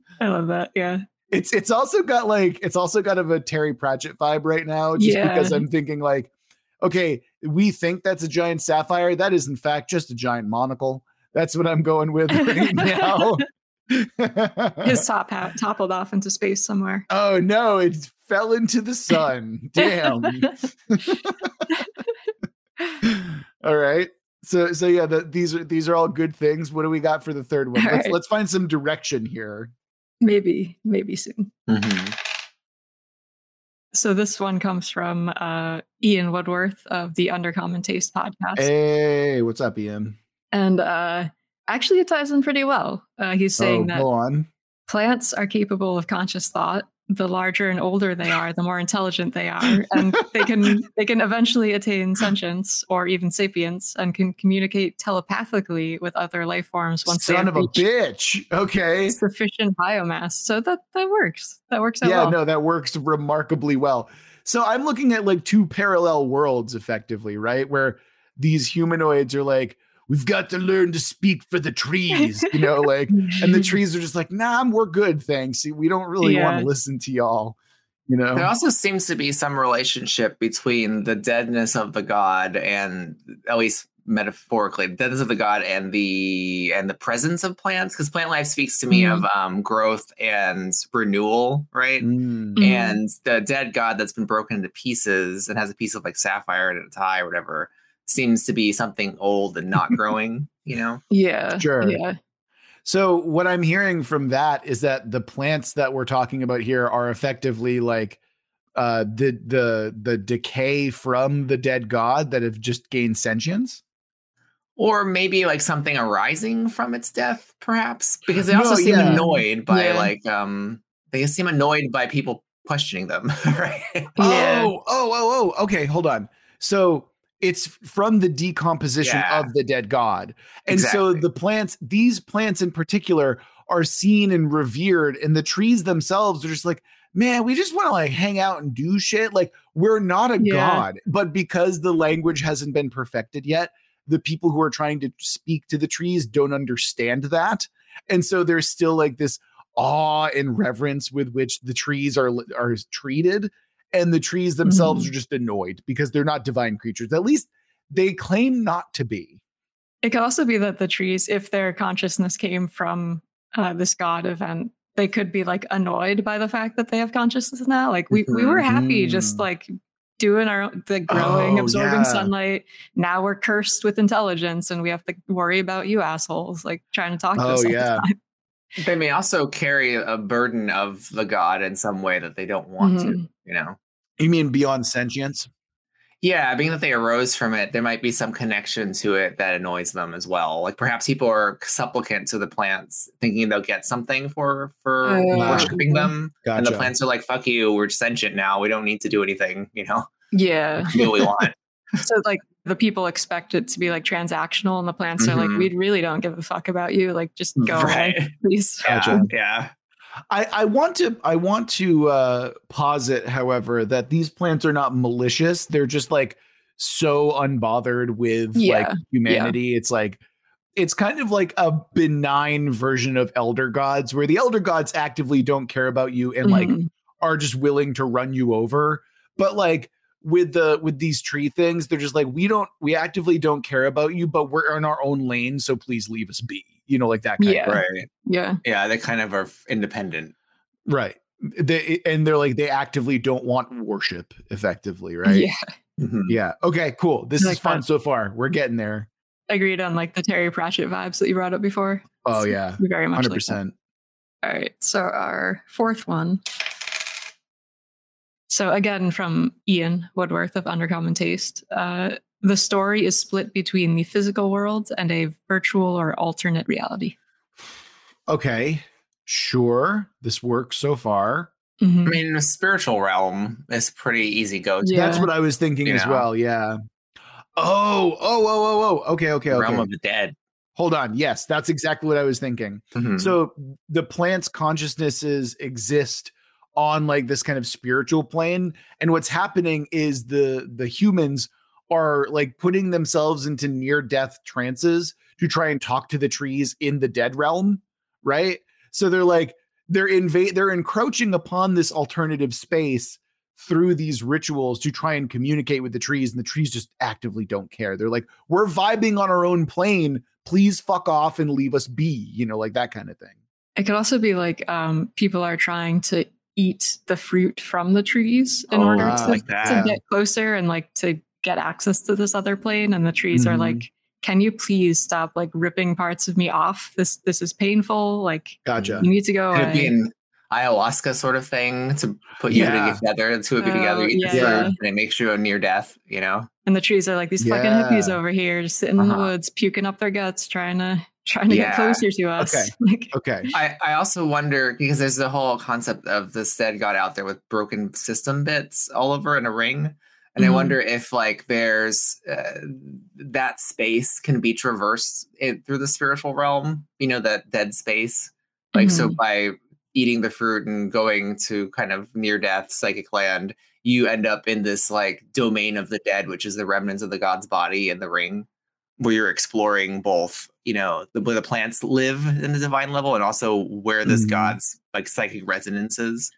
I love that. Yeah. it's it's also got like it's also got of a Terry Pratchett vibe right now, just Yeah. because I'm thinking like, okay, we think that's a giant sapphire. That is in fact just a giant monocle. That's what I'm going with right now. His top hat toppled off into space somewhere. oh no, it fell into the sun. Damn. all right. So so yeah, the, these are these are all good things. What do we got for the third one? All Let's right. let's find some direction here. maybe, maybe soon. Mhm. So this one comes from uh, Ian Woodworth of the Undercommon Taste podcast. Hey, what's up, Ian? And uh, actually, it ties in pretty well. Uh, he's saying oh, that on. plants are capable of conscious thought. The larger and older they are, the more intelligent they are, and they can they can eventually attain sentience or even sapience, and can communicate telepathically with other life forms once they Son have of a bitch. Okay. sufficient biomass. So that that works. That works out yeah, well. no, that works remarkably well. So I'm looking at like two parallel worlds effectively, right? Where these humanoids are like, we've got to learn to speak for the trees, you know, like, and the trees are just like, nah, we're good, thanks. We don't really want to listen to y'all, you know? There also seems to be some relationship between the deadness of the god and at least metaphorically, the deadness of the god and the and the presence of plants. Because plant life speaks to me Mhm. of um, growth and renewal, right? Mm. Mhm. And the dead god that's been broken into pieces and has a piece of like sapphire in its eye or whatever seems to be something old and not growing, you know? Yeah. Sure. Yeah. So what I'm hearing from that is that the plants that we're talking about here are effectively like uh the the the decay from the dead god that have just gained sentience. Or maybe like something arising from its death, perhaps, because they also No, seem yeah. annoyed by Yeah. like um they seem annoyed by people questioning them, right? Yeah. Oh, oh, oh, oh. Okay, hold on. So it's from the decomposition Yeah. of the dead god. And so the plants, these plants in particular, are seen and revered, and the trees themselves are just like, man, we just want to like hang out and do shit. Like, we're not a Yeah. god, but because the language hasn't been perfected yet, the people who are trying to speak to the trees don't understand that. And so there's still like this awe and reverence with which the trees are are treated and the trees themselves Mhm. are just annoyed because they're not divine creatures at least they claim not to be It could also be that the trees, if their consciousness came from uh, this god event, they could be like annoyed by the fact that they have consciousness now. Like we, we were happy just Mhm. like doing our the growing, Oh, absorbing yeah. sunlight. Now we're cursed with intelligence, and we have to worry about you assholes like trying to talk to Oh, us. all the yeah. time. they may also carry a burden of the god in some way that they don't want to, Mhm. you know. You mean beyond sentience Yeah, being that they arose from it, there might be some connection to it that annoys them as well. Like perhaps people are supplicant to the plants, thinking they'll get something for for Oh, worshiping them, and the plants are like, "Fuck you, we're sentient now. We don't need to do anything. You know, Yeah. do what we want." So like the people expect it to be like transactional, and the plants are like, Mhm. we really don't give a fuck about you. Like just go away, Right. please. Yeah, Gotcha. yeah. I, I want to I want to uh posit, however, that these plants are not malicious. They're just like so unbothered with like Yeah, humanity. It's like it's kind of like a benign version of elder gods where the elder gods actively don't care about you and like Mhm. are just willing to run you over. But like with the with these tree things, they're just like, we don't we actively don't care about you, but we're in our own lane, so please leave us be. You know, like that kind Yeah. of Right. yeah. Yeah, they kind of are independent. Right. They and they're like they actively don't want worship effectively, right? Yeah. Mhm. Yeah. Okay, cool. This I is fun that. so far. We're getting there. Agreed on like the Terry Pratchett vibes that you brought up before. Oh So yeah. we very much Hundred like that. percent. All right. So our fourth one. So again, from Ian Woodworth of Undercommon Taste, uh, the story is split between the physical world and a virtual or alternate reality. Okay. Sure. This works so far. Mhm. I mean, the spiritual realm is pretty easy go to. Yeah. That's what I was thinking You as know. well. Yeah. Oh, oh, oh, oh, oh. Okay, okay, okay. realm of the dead. Hold on. Yes, that's exactly what I was thinking. Mhm. So the plants' consciousnesses exist on like this kind of spiritual plane, and what's happening is the the humans are like putting themselves into near death trances to try and talk to the trees in the dead realm, right? So they're like they're invade they're encroaching upon this alternative space through these rituals to try and communicate with the trees and the trees just actively don't care. They're like we're vibing on our own plane, please fuck off and leave us be, you know, like that kind of thing. It could also be like um, people are trying to eat the fruit from the trees in Oh, order wow, to, like to get closer and like to get access to this other plane. And the trees are Mhm. like, "Can you please stop like ripping parts of me off? This this is painful. Like Gotcha. you need to go Could it away." be an ayahuasca sort of thing to put you Yeah. together, the two of you Oh, together, eat the yeah. fruit, and it makes you a near death. You know, And the trees are like these fucking hippies over here, just sitting in the Uh-huh. woods, puking up their guts, trying to trying to Yeah. get closer to us. Okay. Like, Okay. I, I also wonder because there's the whole concept of this dead god out there with broken system bits all over in a ring. And I Mhm. wonder if like there's uh, that space can be traversed it, through the spiritual realm, you know, that dead space. Like so Mhm. by eating the fruit and going to kind of near death psychic land, you end up in this like domain of the dead, which is the remnants of the god's body in the ring, where you're exploring both, you know, the, where the plants live in the divine level and also where this Mhm. god's like psychic resonance is.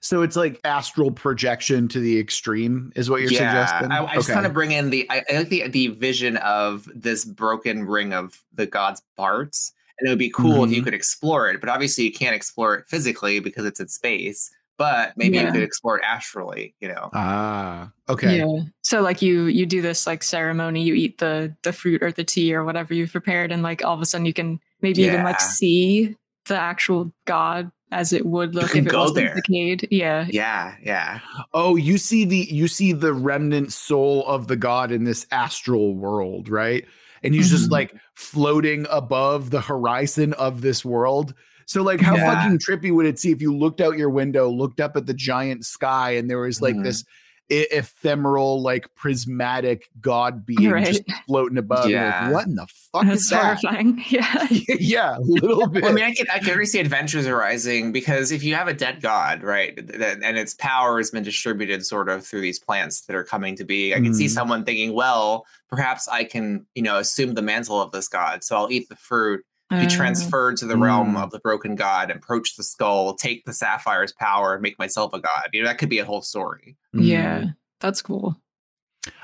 So it's like astral projection to the extreme, is what you're suggesting. I, I just Okay. kind of bring in the I, I like the the vision of this broken ring of the god's parts, and it would be cool if you Mhm. could explore it. But obviously, you can't explore it physically because it's in space. But maybe you could explore it astrally. You know, Ah, okay. Yeah. So like you you do this like ceremony, you eat the the fruit or the tea or whatever you've prepared, and like all of a sudden you can maybe even like see the actual god as it would look if it go wasn't there. decayed. Yeah. yeah, yeah, Oh, you see the you see the remnant soul of the god in this astral world, right? And he's just Mhm. like floating above the horizon of this world. So like how Yeah. fucking trippy would it see if you looked out your window, looked up at the giant sky and there was like Mhm. this e- ephemeral like prismatic god being just floating above. Yeah. Like, what in the fuck That's is that? horrifying. Yeah. yeah, a little bit. Well, I mean, I can I can see adventures arising because if you have a dead god, right, th- th- and its power has been distributed sort of through these plants that are coming to be, I can see Mhm. someone thinking, well, perhaps I can, you know, assume the mantle of this god, so I'll eat the fruit, be Uh, transferred to the realm Mm. of the broken god, approach the skull, take the sapphire's power, and make myself a god. You know, that could be a whole story. Mm. Yeah. That's cool.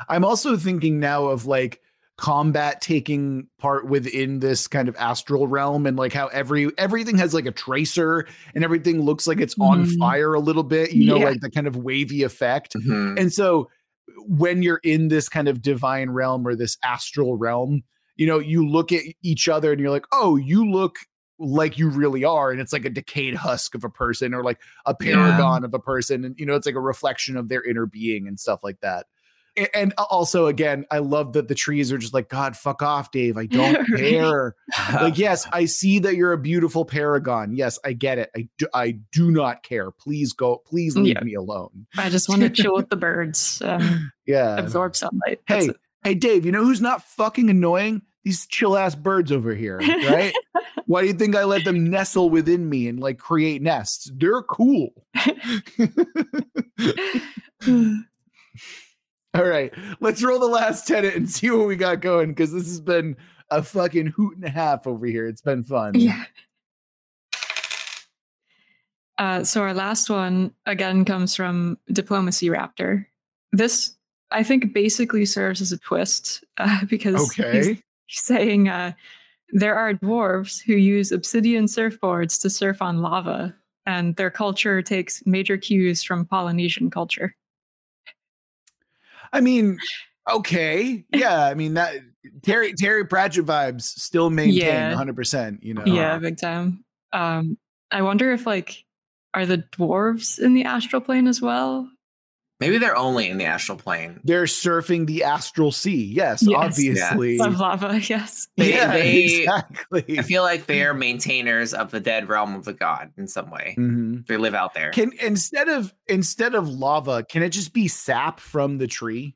I'm also thinking now of like combat taking part within this kind of astral realm and like how every everything has like a tracer and everything looks like it's on Mhm. fire a little bit, you know, Yeah. like the kind of wavy effect. Mhm. And so when you're in this kind of divine realm or this astral realm, you know, you look at each other and you're like, "Oh, you look like you really are." And it's like a decayed husk of a person or like a Yeah. paragon of a person and you know, it's like a reflection of their inner being and stuff like that. And also, again, I love that the trees are just like, God, fuck off, Dave. I don't care. Like, yes, I see that you're a beautiful paragon. Yes, I get it. I do, I do not care. Please go. Please leave Yeah. me alone. I just want to chill with the birds, um, Yeah. absorb sunlight. That's Hey, it. hey, Dave, you know who's not fucking annoying? These chill ass birds over here, right? Why do you think I let them nestle within me and like create nests? They're cool. All right, let's roll the last tenant and see what we got going because this has been a fucking hoot and a half over here. It's been fun. Yeah. Uh, so our last one again comes from Diplomacy Raptor. This, I think, basically serves as a twist uh, because Okay. Saying uh, there are dwarves who use obsidian surfboards to surf on lava, and their culture takes major cues from Polynesian culture. I mean, okay, yeah. I mean that Terry Terry Pratchett vibes still maintain Yeah. 100. percent You know. Yeah, big time. Um, I wonder if like are the dwarves in the astral plane as well? Maybe they're only in the astral plane. They're surfing the astral sea. Yes, Yes. obviously. Of lava, yes. They- yeah, they- exactly. I feel like they are maintainers of the dead realm of the god in some way. Mhm. They live out there. Can instead of instead of lava, can it just be sap from the tree?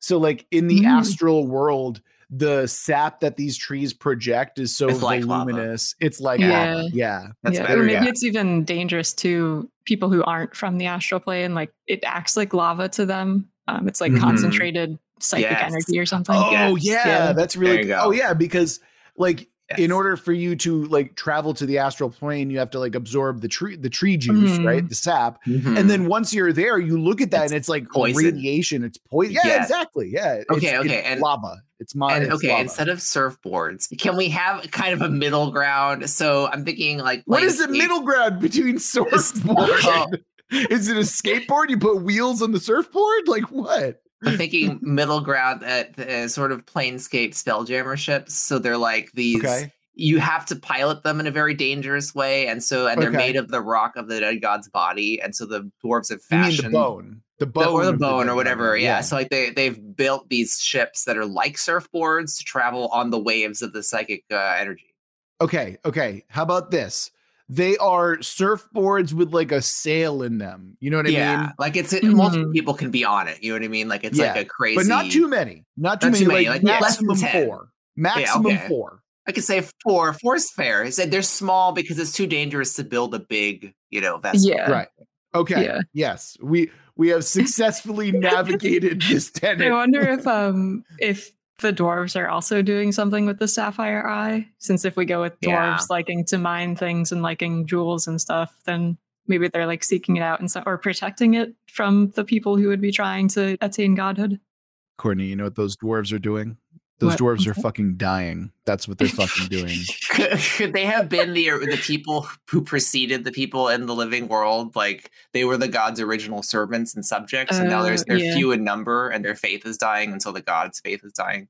So, like in the Mm. astral world, the sap that these trees project is so It's like voluminous. It's like Yeah. lava. Yeah. That's yeah, better. or maybe yeah. it's even dangerous to people who aren't from the astral plane. Like it acts like lava to them. Um, it's like Mhm. concentrated psychic Yes. energy or something. Oh Yes. yeah, Yeah. that's really you oh yeah because like in order for you to like travel to the astral plane you have to like absorb the tree the tree juice Mhm. right the sap Mhm. and then once you're there you look at that It's and it's like poison. radiation it's poison yeah Yeah. exactly yeah it's, Okay, it's okay, and- lava it's my and okay, lava. instead of surfboards, can we have kind of a middle ground? So I'm thinking like what is the middle ground between surfboard Oh. is it a skateboard you put wheels on the surfboard like what I'm thinking middle ground at uh, sort of planescape spelljammer ships. So they're like these okay you have to pilot them in a very dangerous way, and so and they're Okay. made of the rock of the dead god's body, and so the dwarves have fashioned the bone, the the- bone, or the bone dead or whatever. body. Yeah. So like they they've built these ships that are like surfboards to travel on the waves of the psychic uh, energy. Okay, okay. How about this? They are surfboards with like a sail in them. You know what I yeah, mean? like it's multiple Mhm. people can be on it. You know what I mean? Like it's like a crazy. But not too many. Not too Not many. too many, Like, like, less than maximum four. Maximum okay. four. I could say four. Four is fair. It's they're small because it's too dangerous to build a big, you know, vessel. Yeah. Right. Okay. Yeah. Yes. We we have successfully navigated this I wonder if um if the dwarves are also doing something with the sapphire eye. Since if we go with dwarves Yeah. liking to mine things and liking jewels and stuff, then maybe they're like seeking it out and so, or protecting it from the people who would be trying to attain godhood. Courtney, you know what those dwarves are doing? Those What? dwarves are fucking dying. That's what they're fucking doing. Could, could they have been the the people who preceded the people in the living world? Like they were the god's original servants and subjects, and now there's Uh, they're yeah. few in number, and their faith is dying until the god's faith is dying.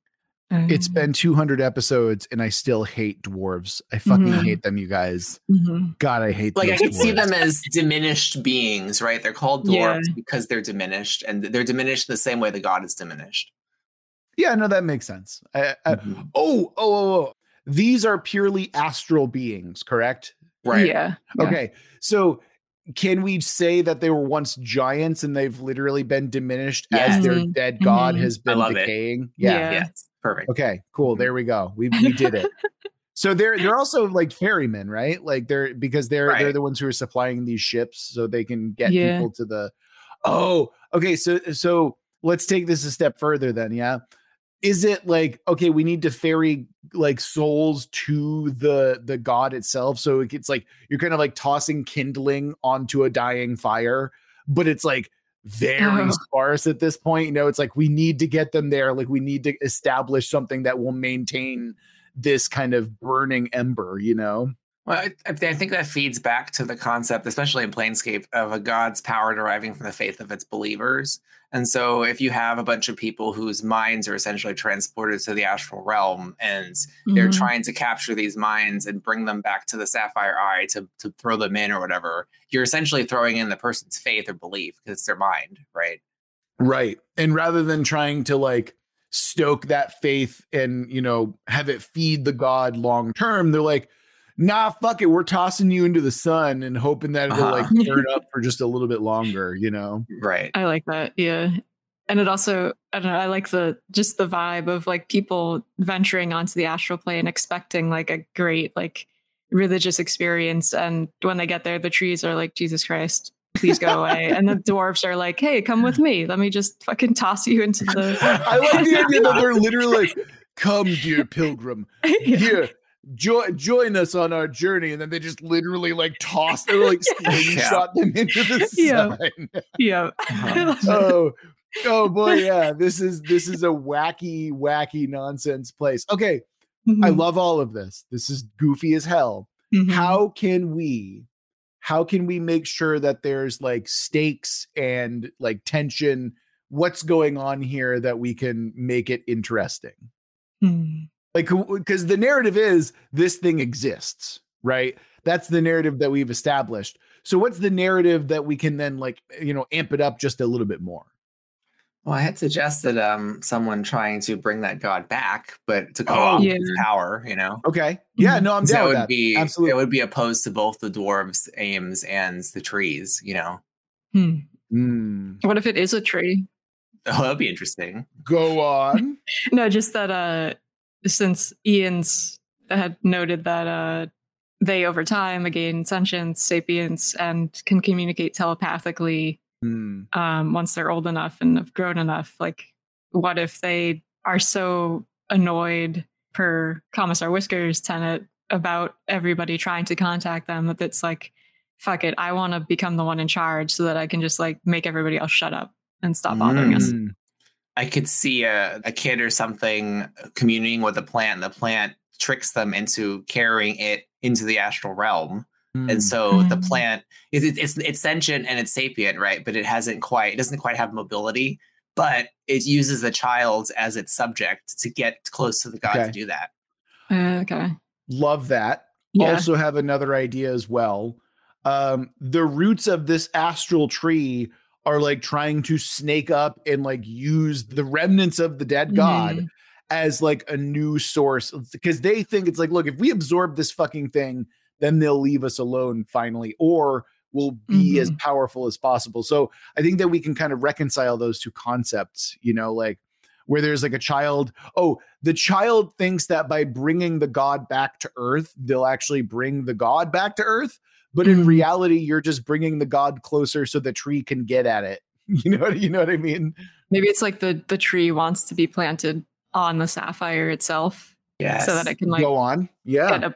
It's been 200 episodes and I still hate dwarves. I fucking Mhm. hate them, you guys. mhm. God, I hate them. Like I those could see them as diminished beings, right? They're called Yeah. dwarves because they're diminished, and they're diminished the same way the god is diminished. Yeah, no, that makes sense. I, I, Mhm. oh, oh, oh, oh. These are purely astral beings, correct? Right. Yeah. yeah. Okay. So can we say that they were once giants and they've literally been diminished as Yes. their Mhm. dead god Mhm. has been decaying? Yeah. Yeah. Yes. Perfect. Okay, cool. Mhm. There we go. We we did it. so they're they're also like ferrymen, right? Like they're because they're they're the ones who are supplying these ships so they can get Yeah. people to the Oh, okay. So so let's take this a step further then, yeah. Is it like okay, we need to ferry like souls to the the god itself so it gets like you're kind of like tossing kindling onto a dying fire, but it's like very Oh. sparse at this point. You know, it's like we need to get them there. Like we need to establish something that will maintain this kind of burning ember, you know? Well, I, I I think that feeds back to the concept, especially in Planescape, of a god's power deriving from the faith of its believers. And so, if you have a bunch of people whose minds are essentially transported to the astral realm, and they're Mhm. trying to capture these minds and bring them back to the Sapphire Eye to to throw them in or whatever, you're essentially throwing in the person's faith or belief because it's their mind, right? Right. And rather than trying to like stoke that faith and, you know, have it feed the god long term, they're like, nah, fuck it. We're tossing you into the sun and hoping that it'll Uh-huh. like burn up for just a little bit longer, you know? Right. I like that. Yeah. And it also, I don't know, I like the just the vibe of like people venturing onto the astral plane, expecting like a great like religious experience. And when they get there, the trees are like, Jesus Christ, please go away. and the dwarves are like, hey, come with me. Let me just fucking toss you into the. I like the idea that they're literally like, come, dear pilgrim, Yeah. here. Jo- join us on our journey, and then they just literally like toss, they like slingshot them into the Yeah. sun. yeah. I it. oh, oh boy, yeah. This is this is a wacky, wacky nonsense place. Okay, I Mhm. love all of this. This is goofy as hell. Mhm. How can we how can we make sure that there's like stakes and like tension? What's going on here that we can make it interesting? Hmm. Like because the narrative is this thing exists, right? That's the narrative that we've established. So what's the narrative that we can then like, you know, amp it up just a little bit more? Well, I had suggested um someone trying to bring that god back, but to Oh, yeah. his power, you know. Okay. Yeah, Mhm. no, I'm So down that would that. be Absolutely. it would be opposed to both the dwarves' aims and the trees, you know. Hmm. Mm, What if it is a tree? Oh, that'd be interesting. go on. No, just that uh since Ian's had noted that uh they over time gain sentience, sapience, and can communicate telepathically Mm, um once they're old enough and have grown enough. Like, what if they are so annoyed per Commissar Whiskers tenet about everybody trying to contact them that it's like, fuck it, I want to become the one in charge so that I can just like make everybody else shut up and stop bothering us. Mm. I could see a, a kid or something communing with a plant. And the plant tricks them into carrying it into the astral realm. And Mm. so the Mm. plant is it, it's it's sentient and it's sapient, right? But it hasn't quite it doesn't quite have mobility, but it uses the child as its subject to get close to the god Okay. to do that. Uh, okay. Love that. Yeah. Also have another idea as well. Um, the roots of this astral tree are like trying to snake up and like use the remnants of the dead god Mhm. as like a new source because they think it's like, look, if we absorb this fucking thing, then they'll leave us alone finally, or we'll be as powerful as possible. So I think that we can kind of reconcile those two concepts, you know, like where there's like a child. Oh, the child thinks that by bringing the god back to earth, they'll actually bring the god back to earth. But in Mhm. reality, you're just bringing the god closer so the tree can get at it. You know what you know what I mean? Maybe it's like the the tree wants to be planted on the sapphire itself, Yes. so that it can like Go on. Yeah. a,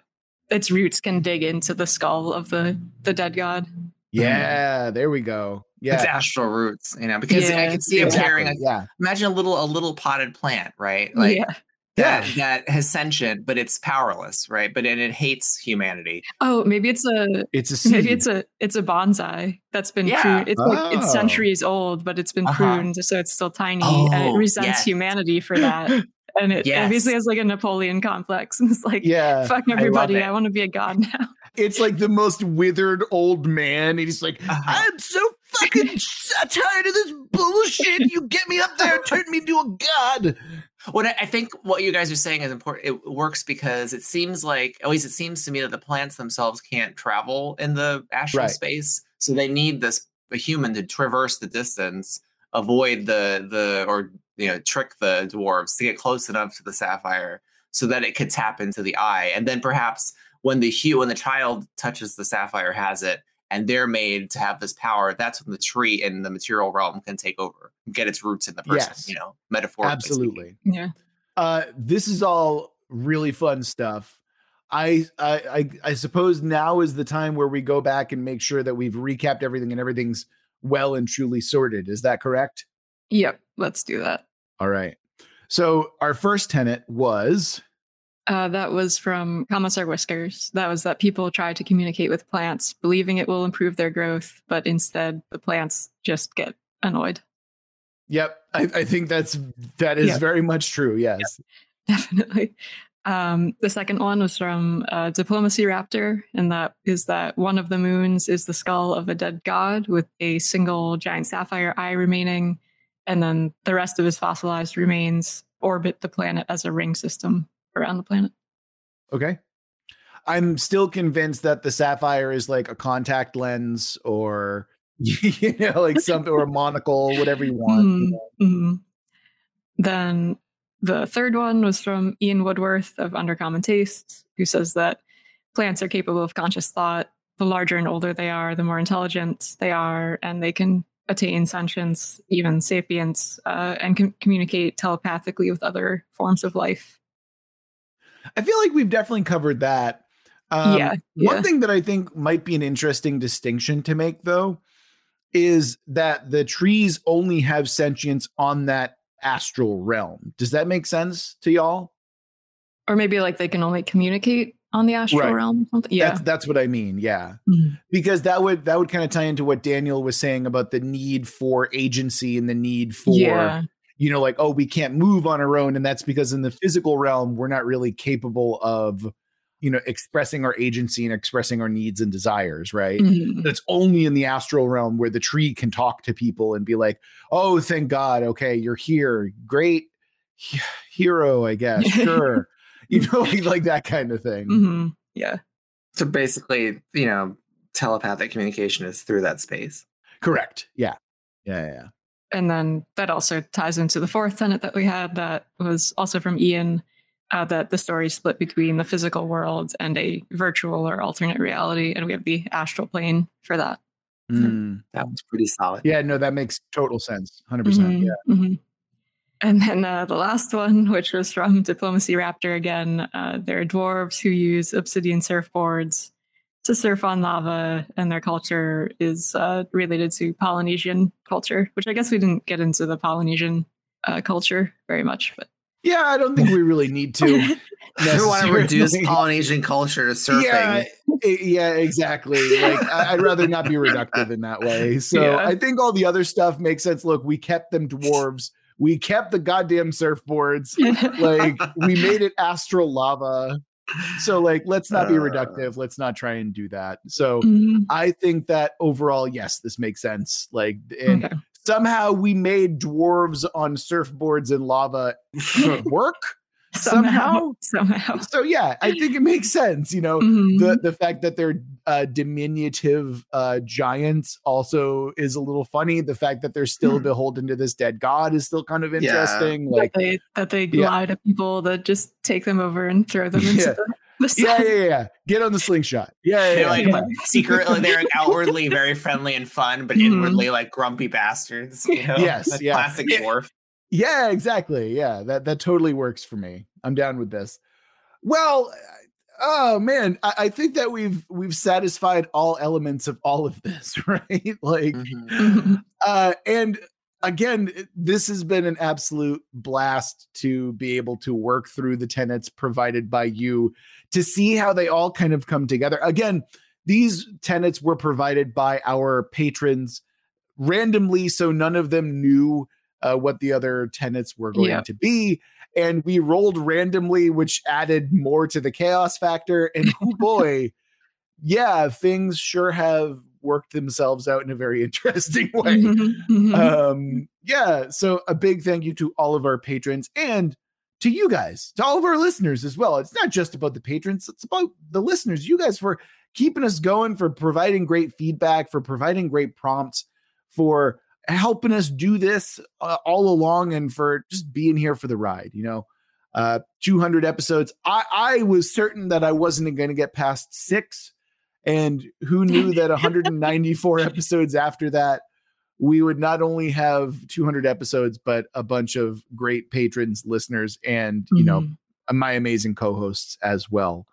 its roots can dig into the skull of the the dead god. Yeah, there we go. Yeah. It's astral roots, you know, because I can see him Exactly, carrying. A, yeah. imagine a little a little potted plant, right? Like yeah. that that has sentient, but it's powerless, right? But and it hates humanity. Oh, maybe it's a It's a seed. maybe it's a it's a bonsai that's been Yeah. pruned. It's like it's Oh. centuries old, but it's been Uh-huh. pruned, so it's still tiny, and Oh, it resents yes. humanity for that. And it Yes. obviously has like a Napoleon complex, and it's like, yeah. fuck everybody, it. I, want to be a god now. It's like the most withered old man. And he's like, Uh-huh. I'm so fucking tired of this bullshit. You get me up there and turn me into a god. What I I think what you guys are saying is important. It works because it seems like, at least it seems to me that the plants themselves can't travel in the astral Right. space, so they need this a human to traverse the distance, avoid the the or you know trick the dwarves to get close enough to the sapphire so that it could tap into the eye, and then perhaps when the hue when the child touches the sapphire has it. And they're made to have this power. That's when the tree in the material realm can take over, get its roots in the person. Yes. You know, metaphorically. speaking. Absolutely. Yeah. Uh, this is all really fun stuff. I, I I I suppose now is the time where we go back and make sure that we've recapped everything and everything's well and truly sorted. Is that correct? Yep. Let's do that. All right. So our first tenet was Uh, that was from Commissar Whiskers. That was that people try to communicate with plants, believing it will improve their growth, but instead the plants just get annoyed. Yep. I, I think that's that is Yep. very much true. Yes. Definitely. Um, the second one was from uh, Diplomacy Raptor, and that is that one of the moons is the skull of a dead god with a single giant sapphire eye remaining, and then the rest of his fossilized remains orbit the planet as a ring system around the planet. Okay. I'm still convinced that the sapphire is like a contact lens or you know, like something or a monocle, whatever you want. you Mhm, know. mhm. Then the third one was from Ian Woodworth of Undercommon Tastes, who says that plants are capable of conscious thought. The larger and older they are, the more intelligent they are, and they can attain sentience, even sapience, uh, and can communicate telepathically with other forms of life. I feel like we've definitely covered that. Um, yeah, One thing that I think might be an interesting distinction to make, though, is that the trees only have sentience on that astral realm. Does that make sense to y'all? Or maybe like they can only communicate on the astral Right. realm. something. Yeah. That's that's what I mean. Yeah. Mhm. Because that would that would kind of tie into what Daniel was saying about the need for agency and the need for yeah. You know, like, oh, we can't move on our own. And that's because in the physical realm, we're not really capable of, you know, expressing our agency and expressing our needs and desires, right? Mhm. It's only in the astral realm where the tree can talk to people and be like, oh, thank God. Okay, you're here. Great he- hero, I guess. Sure. you know, like, like that kind of thing. Mhm. Yeah. So basically, you know, telepathic communication is through that space. Correct. Yeah. Yeah. Yeah. And then that also ties into the fourth tenet that we had that was also from Ian uh, that the story split between the physical world and a virtual or alternate reality. And we have the astral plane for that. Mm. That was pretty solid. Yeah. No, that makes total sense. 100%. percent Mhm, Yeah. mhm. And then uh, the last one, which was from Diplomacy Raptor again, uh, they're dwarves who use obsidian surfboards to surf on lava, and their culture is uh, related to Polynesian culture, which I guess we didn't get into the Polynesian uh, culture very much, but Yeah. I don't think we really need to. I want to reduce. Polynesian culture to surfing. Yeah, yeah, exactly. Like I- I'd rather not be reductive in that way. So Yeah. I think all the other stuff makes sense. Look, we kept them dwarves. We kept the goddamn surfboards. Like we made it astral lava. So like let's not be Uh. reductive let's not try and do that so Mhm. i think that overall yes this makes sense like and Okay. somehow we made dwarves on surfboards and lava work somehow. somehow. so yeah i think it makes sense you know Mhm. the the fact that they're uh diminutive uh giants also is a little funny the fact that they're still Hmm. beholden to this dead god is still kind of Yeah. interesting that like they that they Yeah. lie to people that just take them over and throw them into Yeah. the, the yeah yeah yeah, yeah get on the slingshot yeah yeah, They're yeah. like Yeah. secretly, they're outwardly very friendly and fun, but inwardly like grumpy bastards. You know? Yes, Like yeah. classic dwarf. Yeah, exactly. Yeah, that that totally works for me. I'm down with this. Well, oh man, I, I think that we've we've satisfied all elements of all of this, right? Like, Mhm. Mhm. uh, and again, this has been an absolute blast to be able to work through the tenets provided by you to see how they all kind of come together. Again, these tenets were provided by our patrons randomly, so none of them knew uh, what the other tenets were going Yeah. to be. And we rolled randomly, which added more to the chaos factor. And oh boy, yeah, things sure have worked themselves out in a very interesting way Mhm. Mhm. um yeah so a big thank you to all of our patrons and to you guys to all of our listeners as well it's not just about the patrons it's about the listeners you guys for keeping us going for providing great feedback for providing great prompts for helping us do this uh, all along and for just being here for the ride you know? Uh 200 episodes. I i was certain that i wasn't going to get past six and who knew that 194 episodes after that we would not only have 200 episodes but a bunch of great patrons listeners and you know Mhm. my amazing co-hosts as well.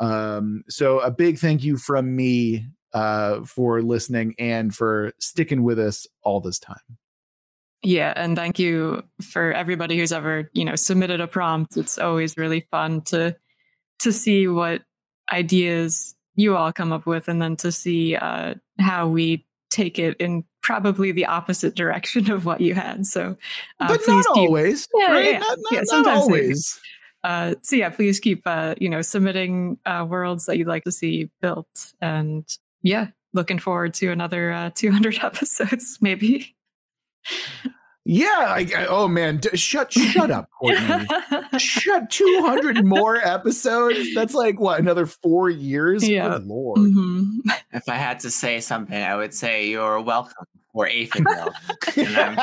Um so a big thank you from me uh for listening and for sticking with us all this time Yeah, and thank you for everybody who's ever, you know, submitted a prompt. It's always really fun to to see what ideas you all come up with and then to see uh, how we take it in probably the opposite direction of what you had. So uh, but not keep always Yeah, right yeah, not, not, yeah, sometimes always uh, so yeah, please keep uh, you know submitting uh, worlds that you'd like to see built, and yeah, looking forward to another uh, 200 episodes, maybe. yeah I, I- oh man d- shut shut up courtney shut 200 more episodes that's like what another four years Yeah. Good lord Mhm. If I had to say something, I would say you're welcome for Aphidel. and I'm,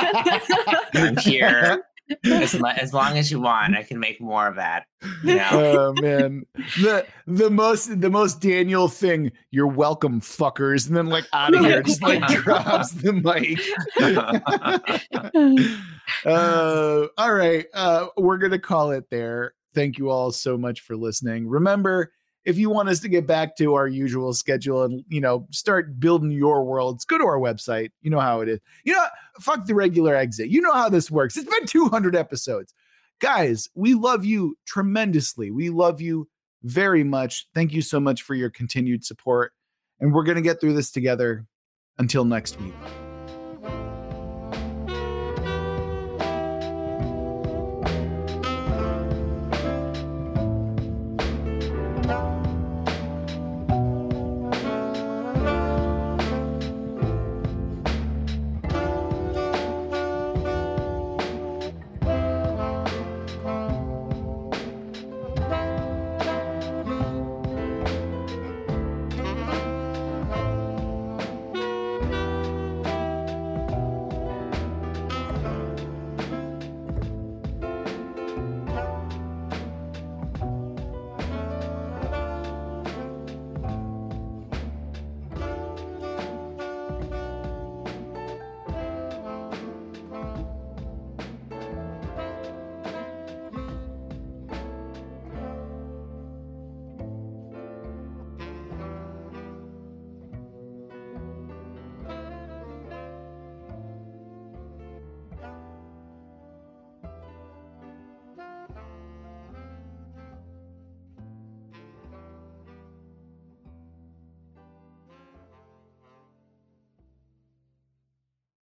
I'm here as, as long as you want. I can make more of that. You know? oh man the the most the most daniel thing you're welcome fuckers and then like out of here just like drops the mic uh all right uh we're gonna call it there thank you all so much for listening remember if you want us to get back to our usual schedule and you know start building your worlds go to our website. You know how it is. You know fuck the regular exit. You know how this works. It's been 200 episodes. Guys we love you tremendously. We love you very much. Thank you so much for your continued support. And we're going to get through this together until next week